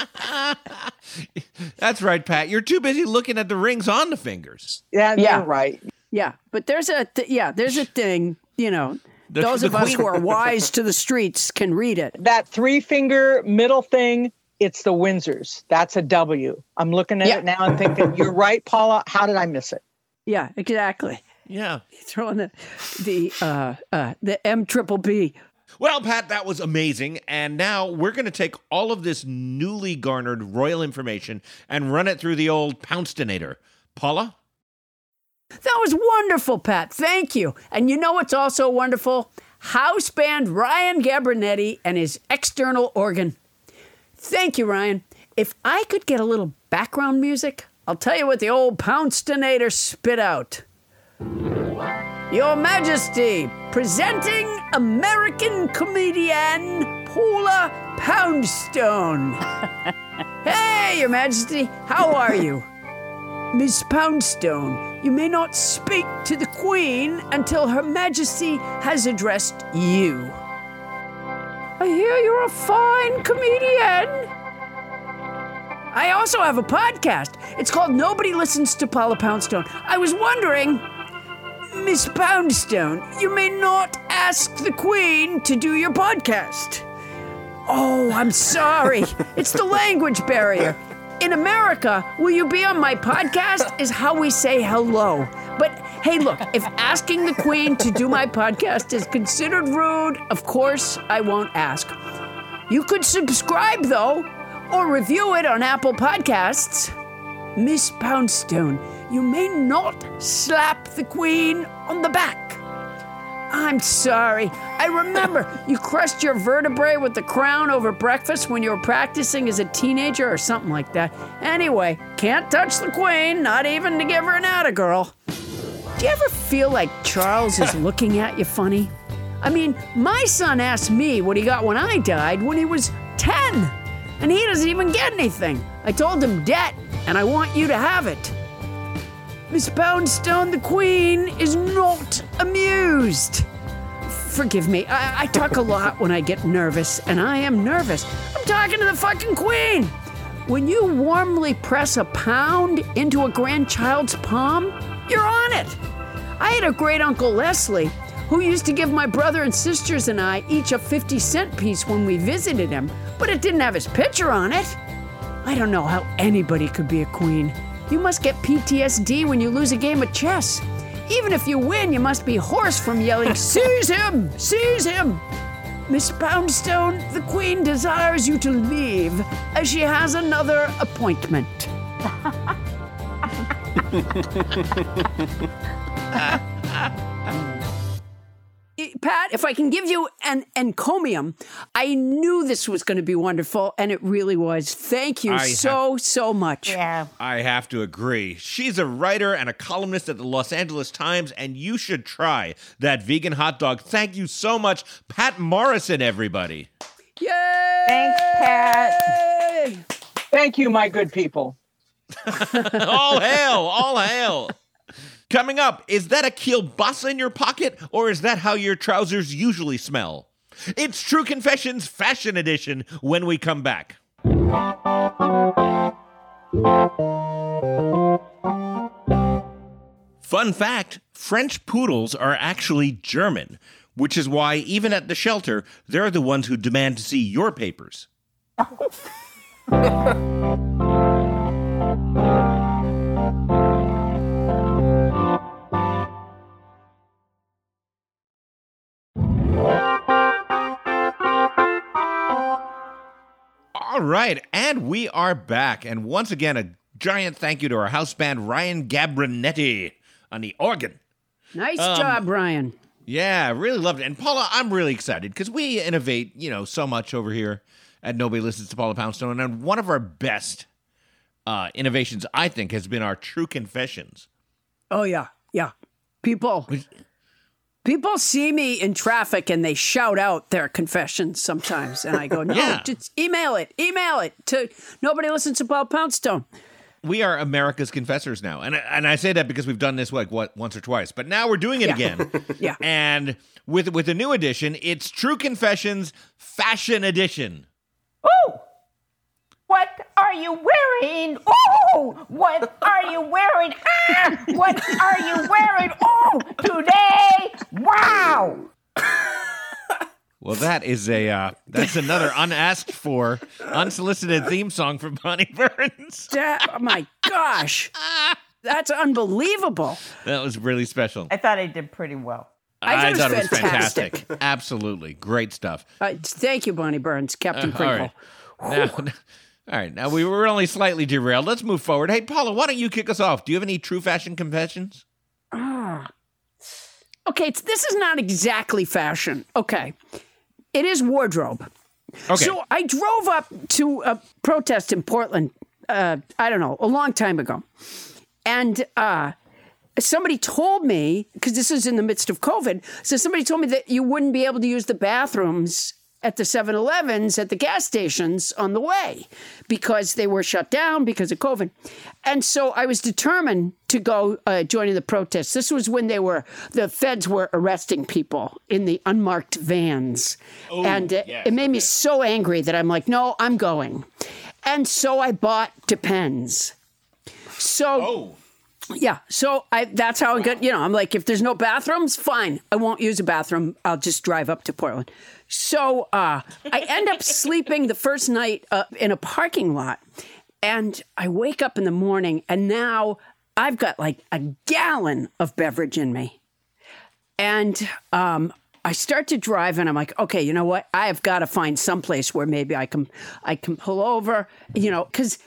That's right, Patt. You're too busy looking at the rings on the fingers. Yeah, Yeah. you're right. yeah, but there's a th- yeah, there's a thing. You know, The- those the of us who are wise to the streets can read it. That three finger middle thing, it's the Windsors. That's a W. I'm looking at Yeah. it now and thinking, you're right, Paula. How did I miss it? Yeah, exactly. Yeah. Throwing the the uh, uh, the M triple B. Well, Patt, that was amazing. And now we're going to take all of this newly garnered royal information and run it through the old Pouncedonator. Paula? That was wonderful, Patt. Thank you. And you know what's also wonderful? House band Ryan Gabrinetti and his external organ. Thank you, Ryan. If I could get a little background music, I'll tell you what the old Pouncedonator spit out. Your Majesty, presenting American comedian Paula Poundstone. hey, Your Majesty, how are you? Miss Poundstone, you may not speak to the Queen until Her Majesty has addressed you. I hear you're a fine comedian. I also have a podcast. It's called Nobody Listens to Paula Poundstone. I was wondering, Miss Poundstone, you may not ask the Queen to do your podcast. Oh, I'm sorry. it's the language barrier. In America, will you be on my podcast is how we say hello. But hey, look, if asking the Queen to do my podcast is considered rude, of course I won't ask. You could subscribe, though, or review it on Apple Podcasts. Miss Poundstone, you may not slap the Queen on the back. I'm sorry. I remember you crushed your vertebrae with the crown over breakfast when you were practicing as a teenager or something like that. Anyway, can't touch the queen, not even to give her an atta girl. Do you ever feel like Charles is looking at you funny? I mean, my son asked me what he got when I died when he was 10, and he doesn't even get anything. I told him debt, and I want you to have it. Miss Poundstone, the Queen, is not amused. Forgive me, I, I talk a lot when I get nervous, and I am nervous. I'm talking to the fucking Queen. When you warmly press a pound into a grandchild's palm, you're on it. I had a great uncle Leslie who used to give my brother and sisters and I each a 50 cent piece when we visited him, but it didn't have his picture on it. I don't know how anybody could be a queen. You must get PTSD when you lose a game of chess. Even if you win, you must be hoarse from yelling, Seize him! Seize him! Miss Poundstone, the Queen desires you to leave as she has another appointment. Patt, if I can give you an encomium, I knew this was going to be wonderful, and it really was. Thank you I so, so much. Yeah. I have to agree. She's a writer and a columnist at the Los Angeles Times, and you should try that vegan hot dog. Thank you so much, Patt Morrison, everybody. Yay! Thanks, Patt. Thank you, my good people. all hail, all hail. Coming up, is that a kielbasa in your pocket, or is that how your trousers usually smell? It's True Confessions Fashion Edition when we come back. Fun fact French poodles are actually German, which is why, even at the shelter, they're the ones who demand to see your papers. right, and we are back. And once again, a giant thank you to our house band, Ryan Gabrinetti, on the organ. Nice Um, job, Ryan. Yeah, really loved it. And Paula, I'm really excited because we innovate, you know, so much over here at Nobody Listens to Paula Poundstone. And one of our best uh, innovations, I think, has been our True Confessions. Oh yeah, yeah. People people see me in traffic and they shout out their confessions sometimes, and I go, no, Yeah. just email it, email it to nobody listens to Paul Poundstone. We are America's confessors now, and and I say that because we've done this like what once or twice, but now we're doing it Yeah. again. Yeah. and with with a new edition, it's True Confessions Fashion Edition. Oh, what are you wearing? Oh, what are you wearing? Ah, what are you wearing? Oh, today? Wow. Well, that is a uh, that's another unasked for, unsolicited theme song from Bonnie Burns. That- oh my gosh, that's unbelievable. That was really special. I thought I did pretty well. I thought it was fantastic. Absolutely, great stuff. Uh, thank you, Bonnie Burns, Captain Uh, all Crinkle. right. Now, all right. Now we were only slightly derailed. Let's move forward. Hey, Paula, why don't you kick us off? Do you have any true fashion confessions? Ah. Okay, it's, this is not exactly fashion. Okay, it is wardrobe. Okay. So I drove up to a protest in Portland. Uh, I don't know, a long time ago, and uh, somebody told me because this is in the midst of COVID. So somebody told me that you wouldn't be able to use the bathrooms at the 7-Elevens at the gas stations on the way because they were shut down because of COVID. And so I was determined to go uh, joining the protests. This was when they were the feds were arresting people in the unmarked vans. and uh, it made me so angry that I'm like, "No, I'm going." And so I bought Depends. So yeah, so I that's how I got. You know, I'm like, if there's no bathrooms, fine. I won't use a bathroom. I'll just drive up to Portland. So uh, I end up sleeping the first night uh, in a parking lot, and I wake up in the morning, and now I've got like a gallon of beverage in me, and um, I start to drive, and I'm like, okay, you know what? I have got to find someplace where maybe I can I can pull over. You know, because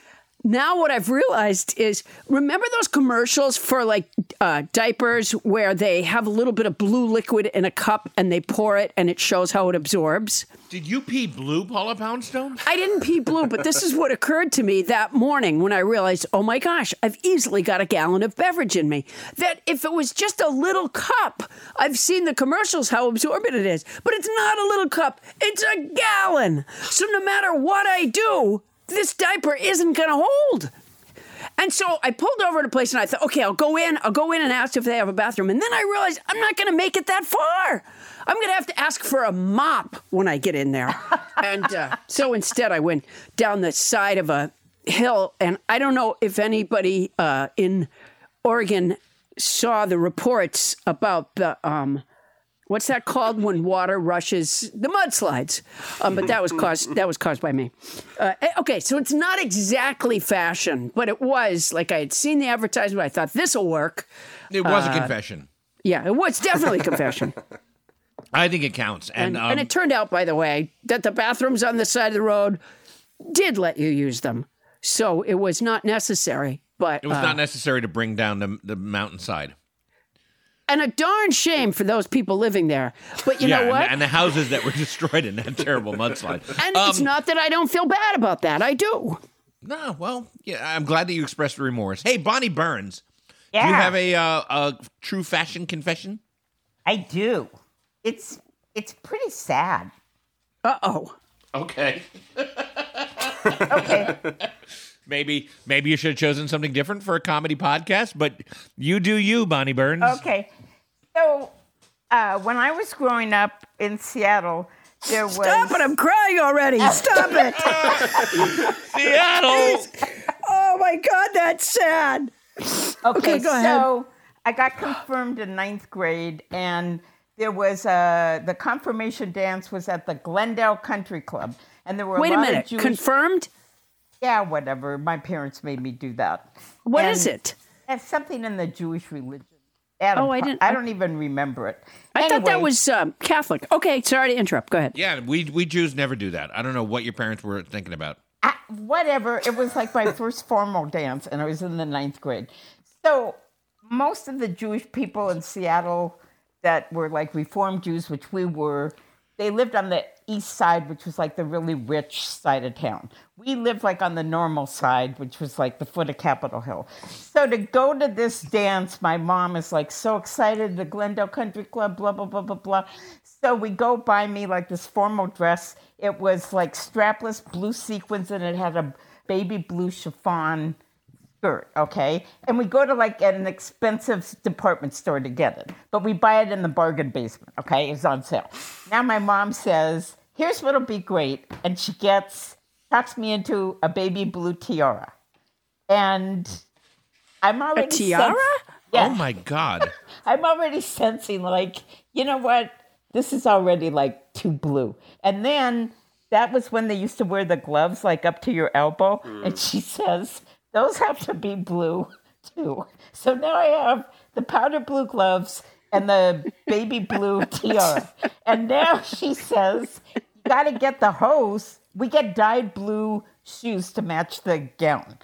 now what I've realized is remember those commercials for like uh, diapers where they have a little bit of blue liquid in a cup and they pour it and it shows how it absorbs? Did you pee blue, Paula Poundstone? I didn't pee blue, but this is what occurred to me that morning when I realized, oh my gosh, I've easily got a gallon of beverage in me. That if it was just a little cup, I've seen the commercials how absorbent it is, but it's not a little cup, it's a gallon. So no matter what I do, this diaper isn't going to hold. And so I pulled over to a place and I thought, okay, I'll go in. I'll go in and ask if they have a bathroom. And then I realized I'm not going to make it that far. I'm going to have to ask for a mop when I get in there. and uh, so instead, I went down the side of a hill. And I don't know if anybody uh, in Oregon saw the reports about the. Um, What's that called when water rushes the mudslides? Um, but that was caused that was caused by me. Uh, okay, so it's not exactly fashion, but it was like I had seen the advertisement. I thought this will work. It was a Uh, confession. Yeah, it was definitely a confession. I think it counts. And, And, um, and it turned out, by the way, that the bathrooms on the side of the road did let you use them, so it was not necessary. But it was uh, not necessary to bring down the, the mountainside. And a darn shame for those people living there. But you yeah, know what? And, the houses that were destroyed in that terrible mudslide. And it's Um, not that I don't feel bad about that. I do. No, well, yeah, I'm glad that you expressed remorse. Hey, Bonnie Burns, do you have a uh, a true fashion confession? I do. It's it's pretty sad. Uh oh. Okay. Okay. Maybe maybe you should have chosen something different for a comedy podcast, but you do you, Bonnie Burns. Okay. So uh, when I was growing up in Seattle, there was Stop it! I'm crying already. Stop it! Seattle. Oh my God, that's sad. Okay, Okay, go ahead. so I got confirmed in ninth grade, and there was a the confirmation dance was at the Glendale Country Club, and there were Wait a lot of minute. Jewish- Confirmed? Yeah, whatever. My parents made me do that. What What is is it? It's something in the Jewish religion. Adam, Oh, I didn't- I don't even remember it. I thought that was um, Catholic. Okay, sorry to interrupt. Go ahead. Yeah, we we Jews never do that. I don't know what your parents were thinking about. I- whatever. It was like my first formal dance, and I was in the ninth grade. So most of the Jewish people in Seattle that were like Reformed Jews, which we were, they lived on the east side, which was like the really rich side of town. We lived like on the normal side, which was like the foot of Capitol Hill. So to go to this dance, my mom is like so excited, the Glendale Country Club, blah, blah, blah, blah, blah. So we go buy me like this formal dress. It was like strapless blue sequins and it had a baby blue chiffon skirt, okay? And we go to like an expensive department store to get it, but we buy it in the bargain basement, okay? It's on sale. Now my mom says, here's what'll be great. And she gets, talks me into a baby blue tiara. And I'm already A tiara? sens- yeah. Oh my god. I'm already sensing like, you know what? This is already like too blue. And then that was when they used to wear the gloves like up to your elbow. And mm. she says, those have to be blue too. So now I have the powder blue gloves and the baby blue tiara. And now she says, you got to get the hose. We get dyed blue shoes to match the gown.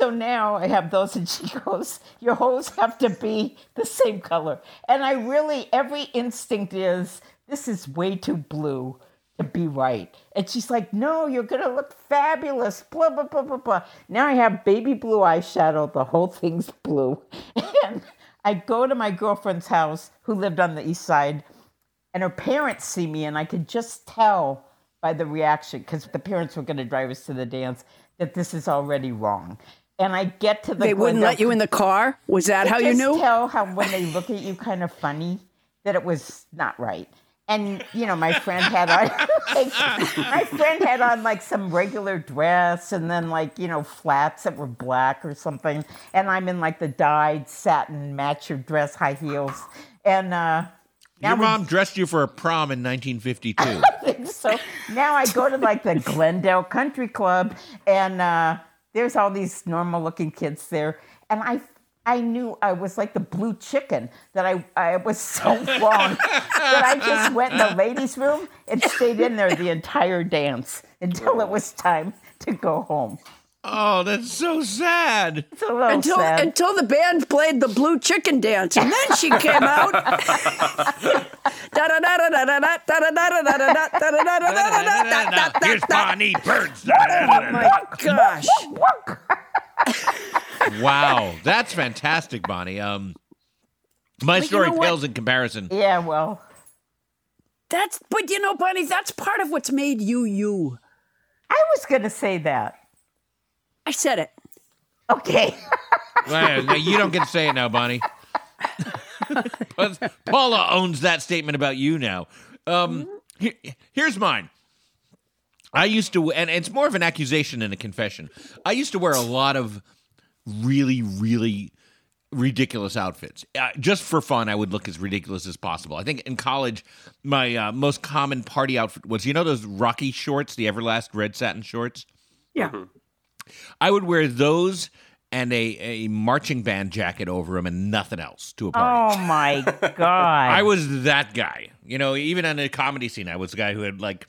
So now I have those, and she goes, Your hose have to be the same color. And I really, every instinct is, This is way too blue be right. And she's like, No, you're going to look fabulous. Blah, blah, blah, blah, blah. Now I have baby blue eyeshadow. The whole thing's blue. And I go to my girlfriend's house, who lived on the east side, and her parents see me, and I could just tell by the reaction, because the parents were going to drive us to the dance, that this is already wrong. And I get to the They wouldn't let you in the car? Was that how you just knew? Tell how when they look at you, kind of funny, that it was not right. And you know, my friend had on like, my friend had on like some regular dress, and then like you know flats that were black or something, and I'm in like the dyed satin match your dress, high heels, and uh, Your mom dressed you for a prom in 1952. so. Now I go to like the Glendale Country Club, and uh, there's all these normal looking kids there, and I I knew I was like the blue chicken that I I was so long that I just went in the ladies' room and stayed in there the entire dance until it was time to go home. Oh, that's so sad. It's a little until sad. until the band played the blue chicken dance, and then she came out. Here's Bonnie Burns. Oh my gosh! Wow, that's fantastic, Bonnie. Um, my But you story know pales in comparison. yeah, well, That's but you know, Bunny, that's part of what's made you you. I was going to say that. I said it. Okay. Well, now, you don't get to say it now, Bonnie. Paula owns that statement about you now. Um, he- here's mine. I used to, and it's more of an accusation than a confession. I used to wear a lot of really, really ridiculous outfits. Uh, just for fun, I would look as ridiculous as possible. I think in college, my uh, most common party outfit was, you know, those Rocky shorts, the Everlast red satin shorts? Yeah. I would wear those and a, a marching band jacket over them and nothing else to a party. Oh my God. I was that guy. You know, even on the comedy scene, I was the guy who had like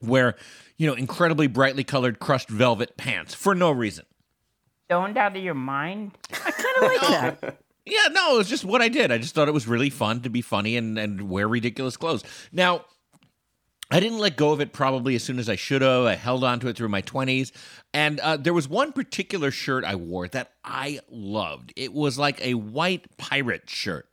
wear, you know, incredibly brightly colored crushed velvet pants for no reason. Stoned out of your mind. I kind of like that. Yeah, no, it was just what I did. I just thought it was really fun to be funny and, and wear ridiculous clothes. Now, I didn't let go of it probably as soon as I should have. I held on to it through my 20s. And uh, there was one particular shirt I wore that I loved. It was like a white pirate shirt.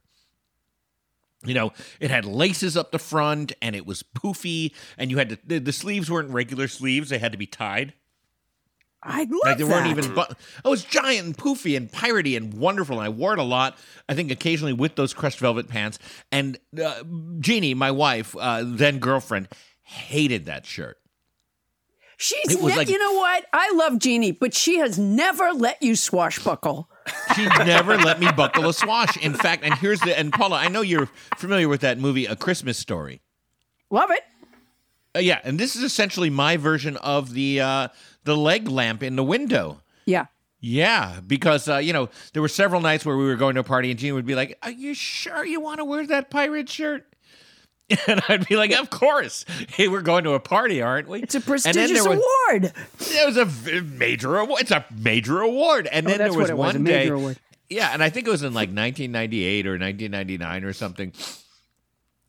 You know, it had laces up the front and it was poofy, and you had to, the, the sleeves weren't regular sleeves, they had to be tied. I love Like they that. weren't even. But it was giant and poofy and piratey and wonderful, and I wore it a lot. I think occasionally with those crushed velvet pants. And uh, Jeannie, my wife, uh, then girlfriend, hated that shirt. She's ne- like- you know what? I love Jeannie, but she has never let you swashbuckle. She never let me buckle a swash. In fact, and here's the and Paula, I know you're familiar with that movie, A Christmas Story. Love it. Uh, yeah, and this is essentially my version of the uh, the leg lamp in the window. Yeah. Yeah, because uh, you know there were several nights where we were going to a party, and Gene would be like, "Are you sure you want to wear that pirate shirt?" And I'd be like, "Of course. Hey, we're going to a party, aren't we?" It's a prestigious was- award. It was a major award. It's a major award. And Oh, then there was was, one a day. major award. Yeah, and I think it was in like 1998 or 1999 or something,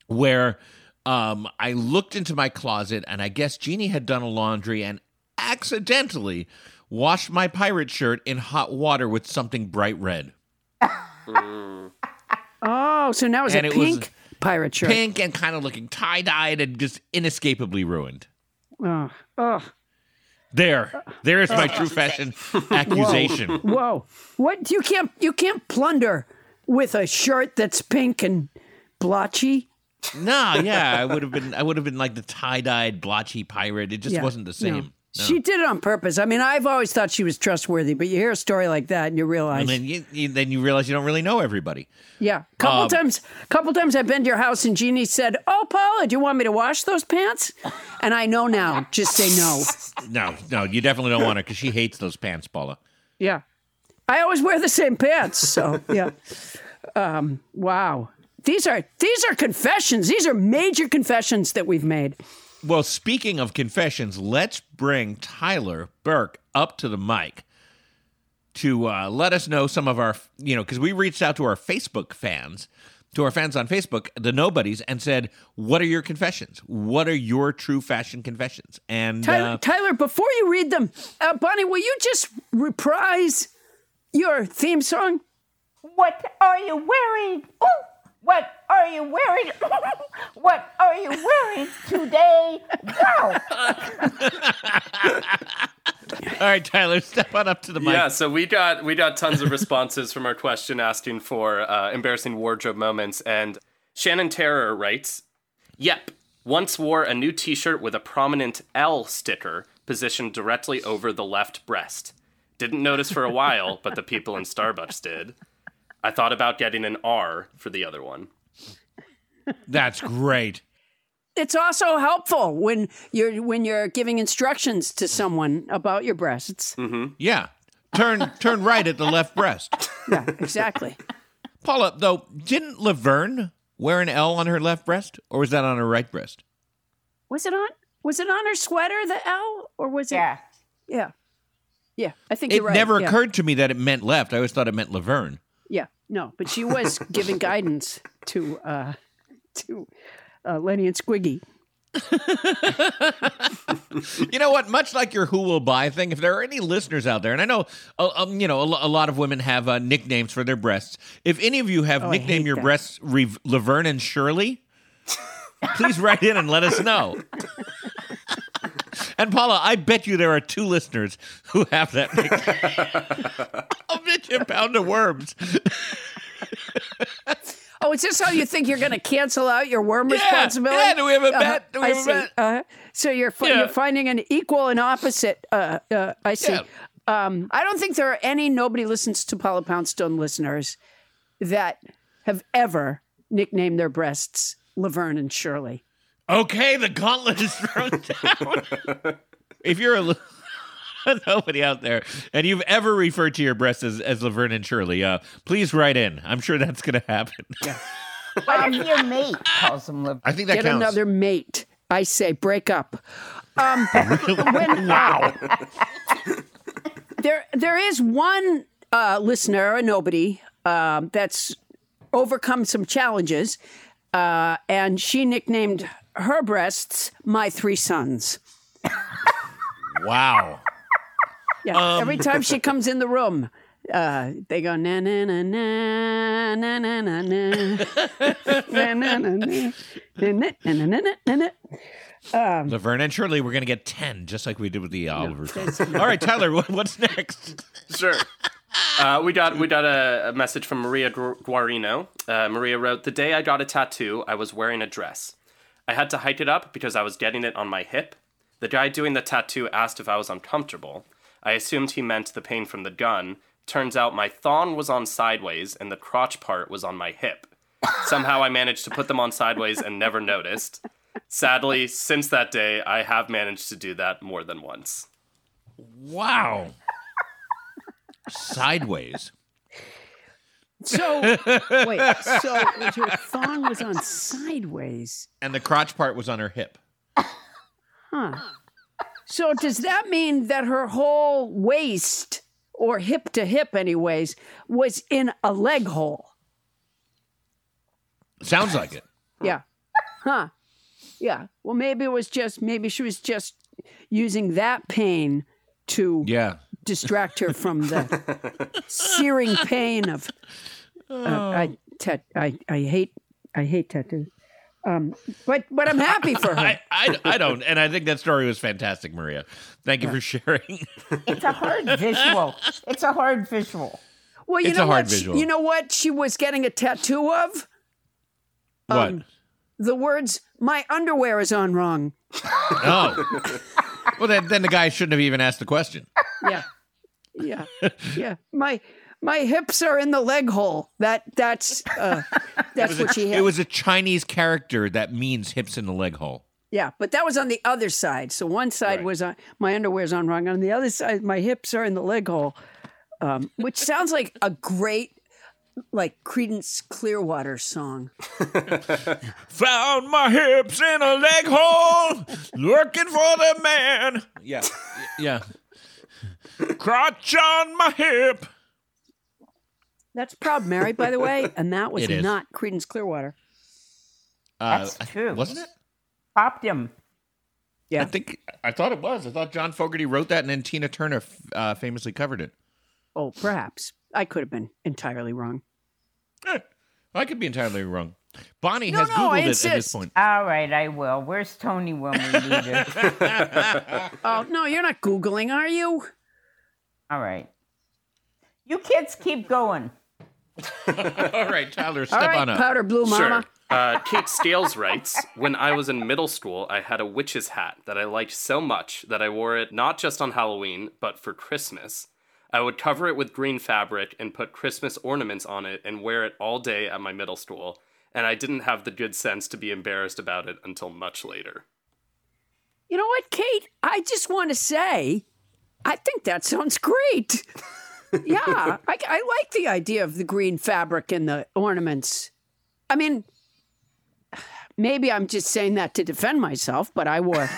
where um, I looked into my closet and I guess Jeannie had done a laundry and accidentally washed my pirate shirt in hot water with something bright red. Oh, so now it's And a it was pink pirate shirt. Pink and kind of looking tie dyed and just inescapably ruined. Oh, oh. There, there is my true fashion accusation. Whoa. What you can't you can't plunder with a shirt that's pink and blotchy. No, yeah, I would have been. I would have been like the tie-dyed, blotchy pirate. It just Yeah, wasn't the same. No. She did it on purpose. I mean, I've always thought she was trustworthy, but you hear a story like that and you realize, and then you, you then you realize you don't really know everybody. yeah. Couple Um, times, couple times I've been to your house and Jeannie said, "Oh, Paula, do you want me to wash those pants?" And I know now. Just say no. No, no, you definitely don't want her because she hates those pants, Paula. Yeah. I always wear the same pants. So yeah. Um, wow. These are these are confessions. These are major confessions that we've made. Well, speaking of confessions, let's bring Tyler Burke up to the mic to uh, let us know some of our, you know, because we reached out to our Facebook fans, to our fans on Facebook, the nobodies, and said, "What are your confessions? What are your true fashion confessions?" And Tyler, uh, Tyler before you read them, uh, Bonnie, will you just reprise your theme song? What are you wearing? Ooh, what are you wearing? what are you wearing today? Wow. all right, Tyler, step on up to the mic. Yeah, so we got we got tons of responses from our question asking for uh, embarrassing wardrobe moments, and Shannon Terror writes, "Yep, once wore a new T-shirt with a prominent L sticker positioned directly over the left breast. Didn't notice for a while, but the people in Starbucks did. I thought about getting an R for the other one. That's great. It's also helpful when you're when you're giving instructions to someone about your breasts. Mm-hmm. Yeah, turn turn right at the left breast. Yeah, exactly. Paula, though, didn't Laverne wear an L on her left breast, or was that on her right breast? Was it on? Was it on her sweater, the L, or was it? Yeah. Yeah. Yeah, I think It you're right. never yeah. occurred to me that it meant left. I always thought it meant Laverne. No, but she was giving guidance to uh, to uh, Lenny and Squiggy. You know what? Much like your "Who Will Buy" thing, if there are any listeners out there, and I know, uh, um, you know, a, a lot of women have uh, nicknames for their breasts. If any of you have Oh, nicknamed your that. breasts Re- Laverne and Shirley, please write in and let us know. And Paula, I bet you there are two listeners who have that nickname. I'll bet you a pound of worms. Oh, is this how you think you're going to cancel out your worm responsibility? yeah, do we have a Uh-huh, bet? Do we I have a see. bet? Uh, so you're fi- Yeah. you're finding an equal and opposite. Uh, uh, I see. Yeah. Um, I don't think there are any nobody listens to Paula Poundstone listeners that have ever nicknamed their breasts Laverne and Shirley. Okay, the gauntlet is thrown down. if you're a nobody out there and you've ever referred to your breasts as, as Laverne and Shirley, uh, please write in. I'm sure that's going to happen. What if your mate calls them liver? I think that Get counts. another mate. I say break up. Um, when, wow. there, there is one uh, listener, a nobody, um, that's overcome some challenges, uh, and she nicknamed her breasts "my three sons." Wow. Yeah. Um, Every time she comes in the room, uh, they go na na na na na na na na na na na na na na na na na na. Um, Laverne and Shirley, we're going to get 10, just like we did with the Oliver. All right, Tyler, what, what's next? Sure. Uh, we got we got a, a message from Maria Gu- Guarino. Uh, Maria wrote, "The day I got a tattoo, I was wearing a dress. I had to hike it up because I was getting it on my hip. The guy doing the tattoo asked if I was uncomfortable. I assumed he meant the pain from the gun. Turns out my thong was on sideways and the crotch part was on my hip. Somehow I managed to put them on sideways and never noticed. Sadly, since that day, I have managed to do that more than once." Wow. Sideways. So wait, so her thong was on sideways. And the crotch part was on her hip. Huh. So does that mean that her whole waist, or hip to hip, anyways, was in a leg hole? Sounds like it. Yeah. Huh. Yeah. Well, maybe it was just, maybe she was just using that pain to Yeah. Distract her from the searing pain of. Uh, I, tat- I, I hate, I hate tattoos. Um, but, but I'm happy for her. I, I, I don't. And I think that story was fantastic, Maria. Thank you for sharing. It's a hard visual. It's a hard visual. Well, you It's know a hard what? she- visual. You know what? She was getting a tattoo of what? the words "My underwear is on wrong." Oh. Well, then, then the guy shouldn't have even asked the question. Yeah, yeah, yeah. My my hips are in the leg hole. That that's uh, that's what she had. It was a Chinese character that means hips in the leg hole. yeah, but that was on the other side. So one side Right. was on my underwear's on wrong. On the other side, my hips are in the leg hole, um, which sounds like a great like Creedence Clearwater song. Found my hips in a leg hole, looking for the man. Yeah, yeah. Crotch on my hip. That's Proud Mary, by the way, and that was not Creedence Clearwater. Uh, That's true. wasn't it? Optum. Yeah. I think I thought it was. I thought John Fogerty wrote that, and then Tina Turner uh, famously covered it. Oh, perhaps I could have been entirely wrong. Eh, I could be entirely wrong. Bonnie No, has no, googled I it at this point. All right, I will. Where's Toni when we need her? Oh no, you're not googling, are you? All right. You kids keep going. All right, Tyler, step All right, on up. powder blue mama. Sure. Uh, Kate Scales writes When I was in middle school, I had a witch's hat that I liked so much that I wore it not just on Halloween, but for Christmas. I would cover it with green fabric and put Christmas ornaments on it and wear it all day at my middle school. And I didn't have the good sense to be embarrassed about it until much later. You know what, Kate? I just want to say, I think that sounds great. yeah, I, I like the idea of the green fabric and the ornaments. I mean, maybe I'm just saying that to defend myself, but I wore,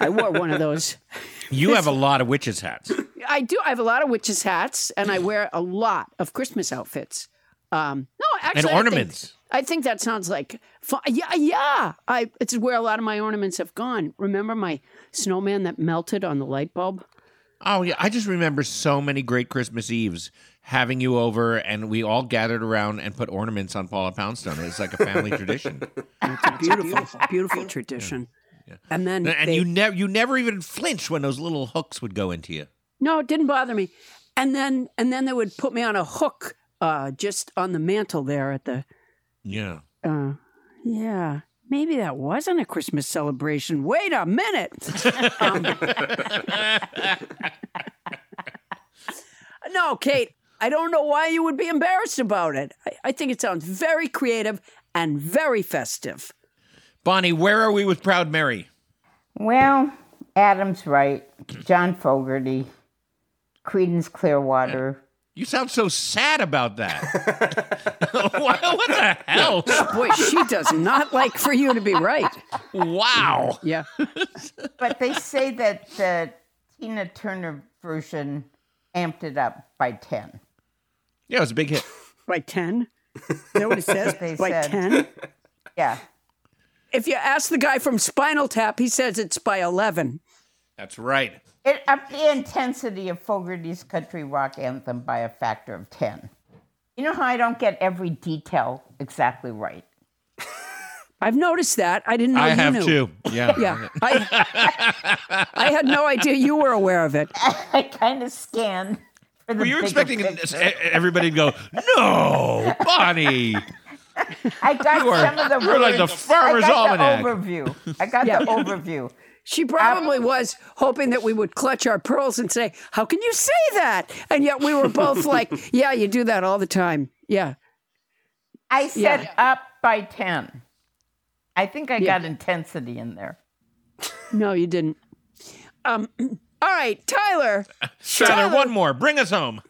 I wore one of those. You have a lot of witches' hats. I do. I have a lot of witches' hats, and I wear a lot of Christmas outfits. Um, no, actually, I think- ornaments. I think, that sounds like fun. Yeah, yeah. I it's where a lot of my ornaments have gone. Remember my snowman that melted on the light bulb? Oh yeah, I just remember so many great Christmas Eves having you over, and we all gathered around and put ornaments on Paula Poundstone. It's like a family tradition. It's a beautiful, beautiful tradition. And then and they- you never you never even flinched when those little hooks would go into you. No, it didn't bother me. And then and then they would put me on a hook uh, just on the mantle there at the Yeah. uh, yeah. Maybe that wasn't a Christmas celebration. Wait a minute. Um, no, Kate, I don't know why you would be embarrassed about it. I, I think it sounds very creative and very festive. Bonnie, where are we with Proud Mary? Well, Adam's right. John Fogerty, Creedence Clearwater. You sound so sad about that. what, what the hell? Boy, she does not like for you to be right. Wow. Yeah. But they say that the Tina Turner version amped it up by 10. Yeah, it was a big hit. By 10? Is that what it says? They by said. 10? Yeah. If you ask the guy from Spinal Tap, he says it's by 11. That's right. It upped the intensity of Fogerty's country rock anthem by a factor of 10. You know how I don't get every detail exactly right? I've noticed that. I didn't know I you have knew. too. Yeah. Yeah. I, I had no idea you were aware of it. I kind of scanned for the Were you expecting picture. everybody to go, no, Bonnie? I got You are- some of the you're like the. Farmer's I got Almanac. The overview. I got Yeah. the overview. She probably was hoping that we would clutch our pearls and say, How can you say that? And yet we were both like, Yeah, you do that all the time. Yeah. I said Yeah. up by 10. I think I Yeah. got intensity in there. No, you didn't. Um, all right, Tyler. Tyler, one more. Bring us home.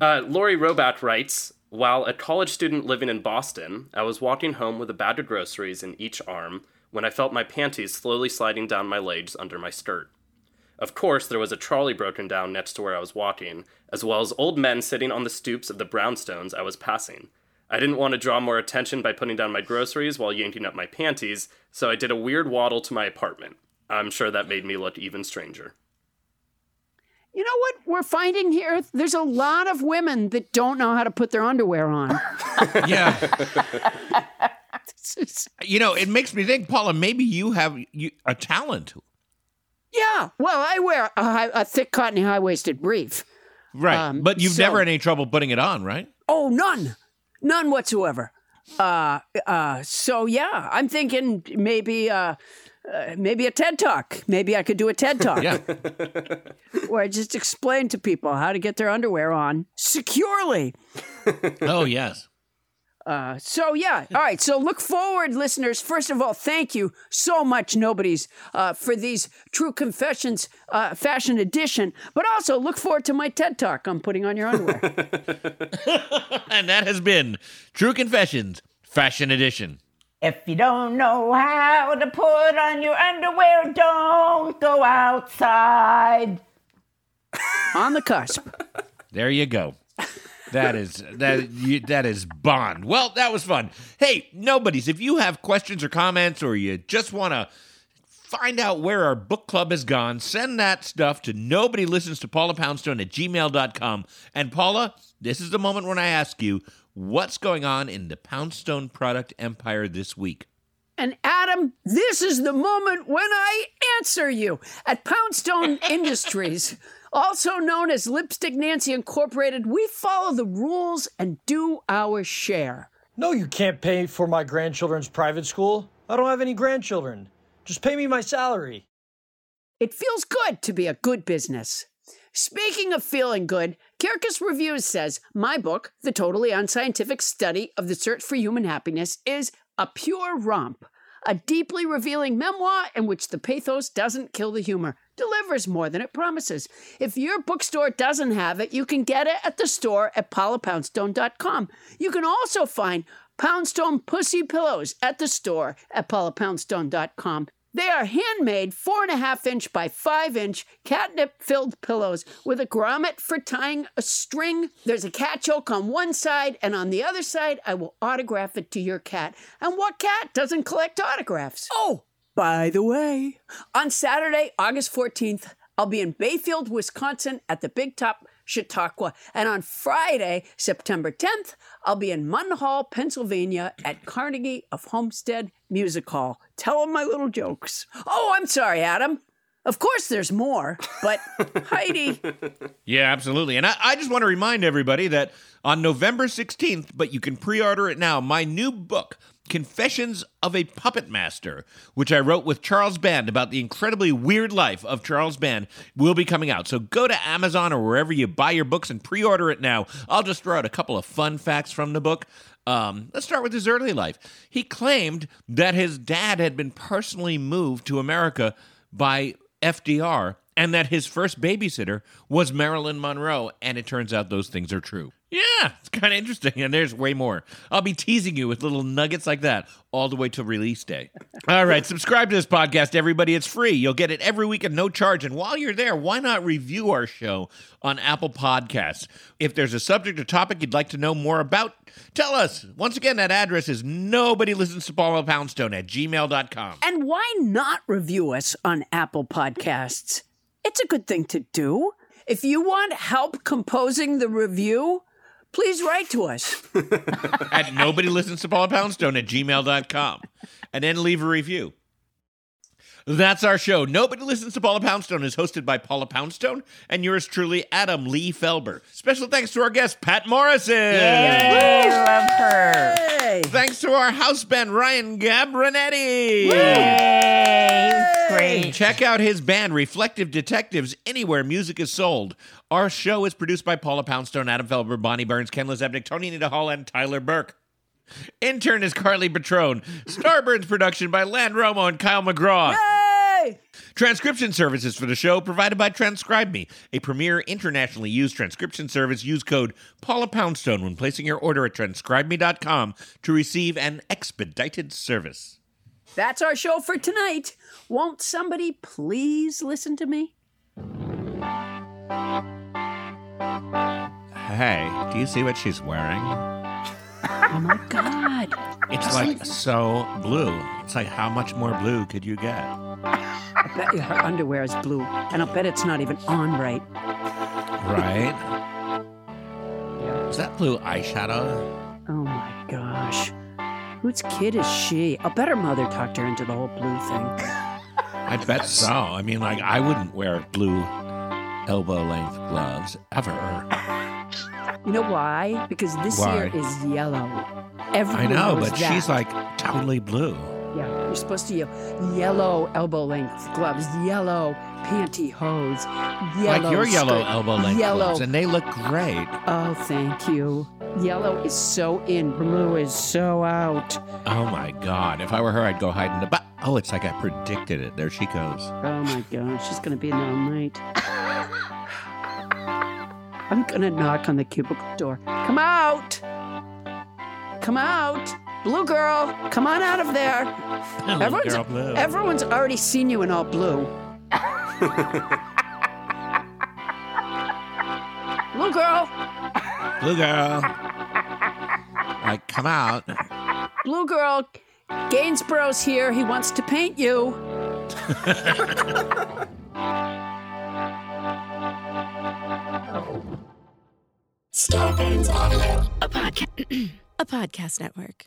Uh, Lori Robat writes While a college student living in Boston, I was walking home with a bag of groceries in each arm when I felt my panties slowly sliding down my legs under my skirt. Of course, there was a trolley broken down next to where I was walking, as well as old men sitting on the stoops of the brownstones I was passing. I didn't want to draw more attention by putting down my groceries while yanking up my panties, so I did a weird waddle to my apartment. I'm sure that made me look even stranger. You know what we're finding here? There's a lot of women that don't know how to put their underwear on. Yeah. you know, it makes me think, Paula, maybe you have a talent. Yeah. Well, I wear a, high, a thick, cottony, high waisted brief. Right. Um, but you've so- never had any trouble putting it on, right? Oh, none, none whatsoever. Uh, uh, so yeah, I'm thinking maybe, uh, uh, maybe a TED talk. Maybe I could do a TED talk. Yeah. where I just explain to people how to get their underwear on securely. oh, yes. Uh, so yeah, all right. So look forward, listeners. First of all, thank you so much, nobody's, uh, for these True Confessions uh, Fashion Edition. But also look forward to my TED Talk on putting on your underwear. and that has been True Confessions Fashion Edition. If you don't know how to put on your underwear, don't go outside. on the cusp. There you go. That is that you, that is Bond. Well, that was fun. Hey, nobodies, if you have questions or comments or you just want to find out where our book club has gone, send that stuff to nobody listens to Paula Poundstone at gmail.com. And Paula, this is the moment when I ask you, what's going on in the Poundstone product empire this week? And Adam, this is the moment when I answer you. At Poundstone Industries, also known as Lipstick Nancy Incorporated, we follow the rules and do our share. No, you can't pay for my grandchildren's private school. I don't have any grandchildren. Just pay me my salary. It feels good to be a good business. Speaking of feeling good, Kirkus Reviews says my book, The Totally Unscientific Study of the Search for Human Happiness, is a pure romp. A deeply revealing memoir in which the pathos doesn't kill the humor, delivers more than it promises. If your bookstore doesn't have it, you can get it at the store at paulapoundstone.com. You can also find Poundstone Pussy Pillows at the store at paulapoundstone.com. They are handmade four and a half inch by five inch catnip filled pillows with a grommet for tying a string. There's a cat choke on one side, and on the other side, I will autograph it to your cat. And what cat doesn't collect autographs? Oh, by the way, on Saturday, August 14th, I'll be in Bayfield, Wisconsin at the Big Top Chautauqua. And on Friday, September 10th, I'll be in Munhall, Pennsylvania at Carnegie of Homestead Music Hall. Tell them my little jokes. Oh, I'm sorry, Adam. Of course, there's more, but Heidi. Yeah, absolutely. And I, I just want to remind everybody that on November 16th, but you can pre order it now, my new book, Confessions of a Puppet Master, which I wrote with Charles Band about the incredibly weird life of Charles Band, will be coming out. So go to Amazon or wherever you buy your books and pre order it now. I'll just throw out a couple of fun facts from the book. Um, let's start with his early life. He claimed that his dad had been personally moved to America by FDR and that his first babysitter was Marilyn Monroe. And it turns out those things are true. Yeah, it's kind of interesting. And there's way more. I'll be teasing you with little nuggets like that all the way to release day. All right, subscribe to this podcast, everybody. It's free. You'll get it every week at no charge. And while you're there, why not review our show on Apple Podcasts? If there's a subject or topic you'd like to know more about, tell us. Once again, that address is nobody listens to Paula Poundstone at gmail.com. And why not review us on Apple Podcasts? It's a good thing to do. If you want help composing the review, please write to us. at nobody listens to Paula Poundstone at gmail.com. And then leave a review. That's our show. Nobody Listens to Paula Poundstone is hosted by Paula Poundstone and yours truly, Adam Lee Felber. Special thanks to our guest, Patt Morrison. Yay, love her. Hey. Thanks to our house band, Ryan Gabrinetti. Yay, great. Check out his band, Reflective Detectives, anywhere music is sold. Our show is produced by Paula Poundstone, Adam Felber, Bonnie Burns, Ken Lezebnik, Toni Anita Hull, and Tyler Burke. Intern is Carly Patrone. Starburns production by Land Romo and Kyle McGraw. Hey! Transcription services for the show provided by Transcribe Me, a premier internationally used transcription service. Use code Paula Poundstone when placing your order at transcribeme.com to receive an expedited service. That's our show for tonight. Won't somebody please listen to me? Hey, do you see what she's wearing? Oh my God. It's like so blue. It's like how much more blue could you get? I bet you her underwear is blue, and I'll bet it's not even on right. Right? Is that blue eyeshadow? Oh my gosh. Whose kid is she? I'll bet her mother talked her into the whole blue thing. I bet so. I mean, like, I wouldn't wear blue elbow length gloves ever. You know why? Because this Why? year is yellow. I know, but that. she's like totally blue. Yeah, you're supposed to have yellow elbow length gloves, yellow pantyhose, yellow like your yellow skirt, elbow length yellow. and they look great. Oh, thank you. Yellow is so in, blue is so out. Oh my god! If I were her, I'd go hide in the. Ba- oh, it's like I predicted it. There she goes. Oh my gosh, she's gonna be in there all night. I'm gonna knock on the cubicle door. Come out! Come out! Blue girl, come on out of there. Everyone's, everyone's already seen you in all blue. Blue girl, Blue girl. Like, come out. blue girl. Gainsborough's here. He wants to paint you. Starburns Audio. a podcast a podcast network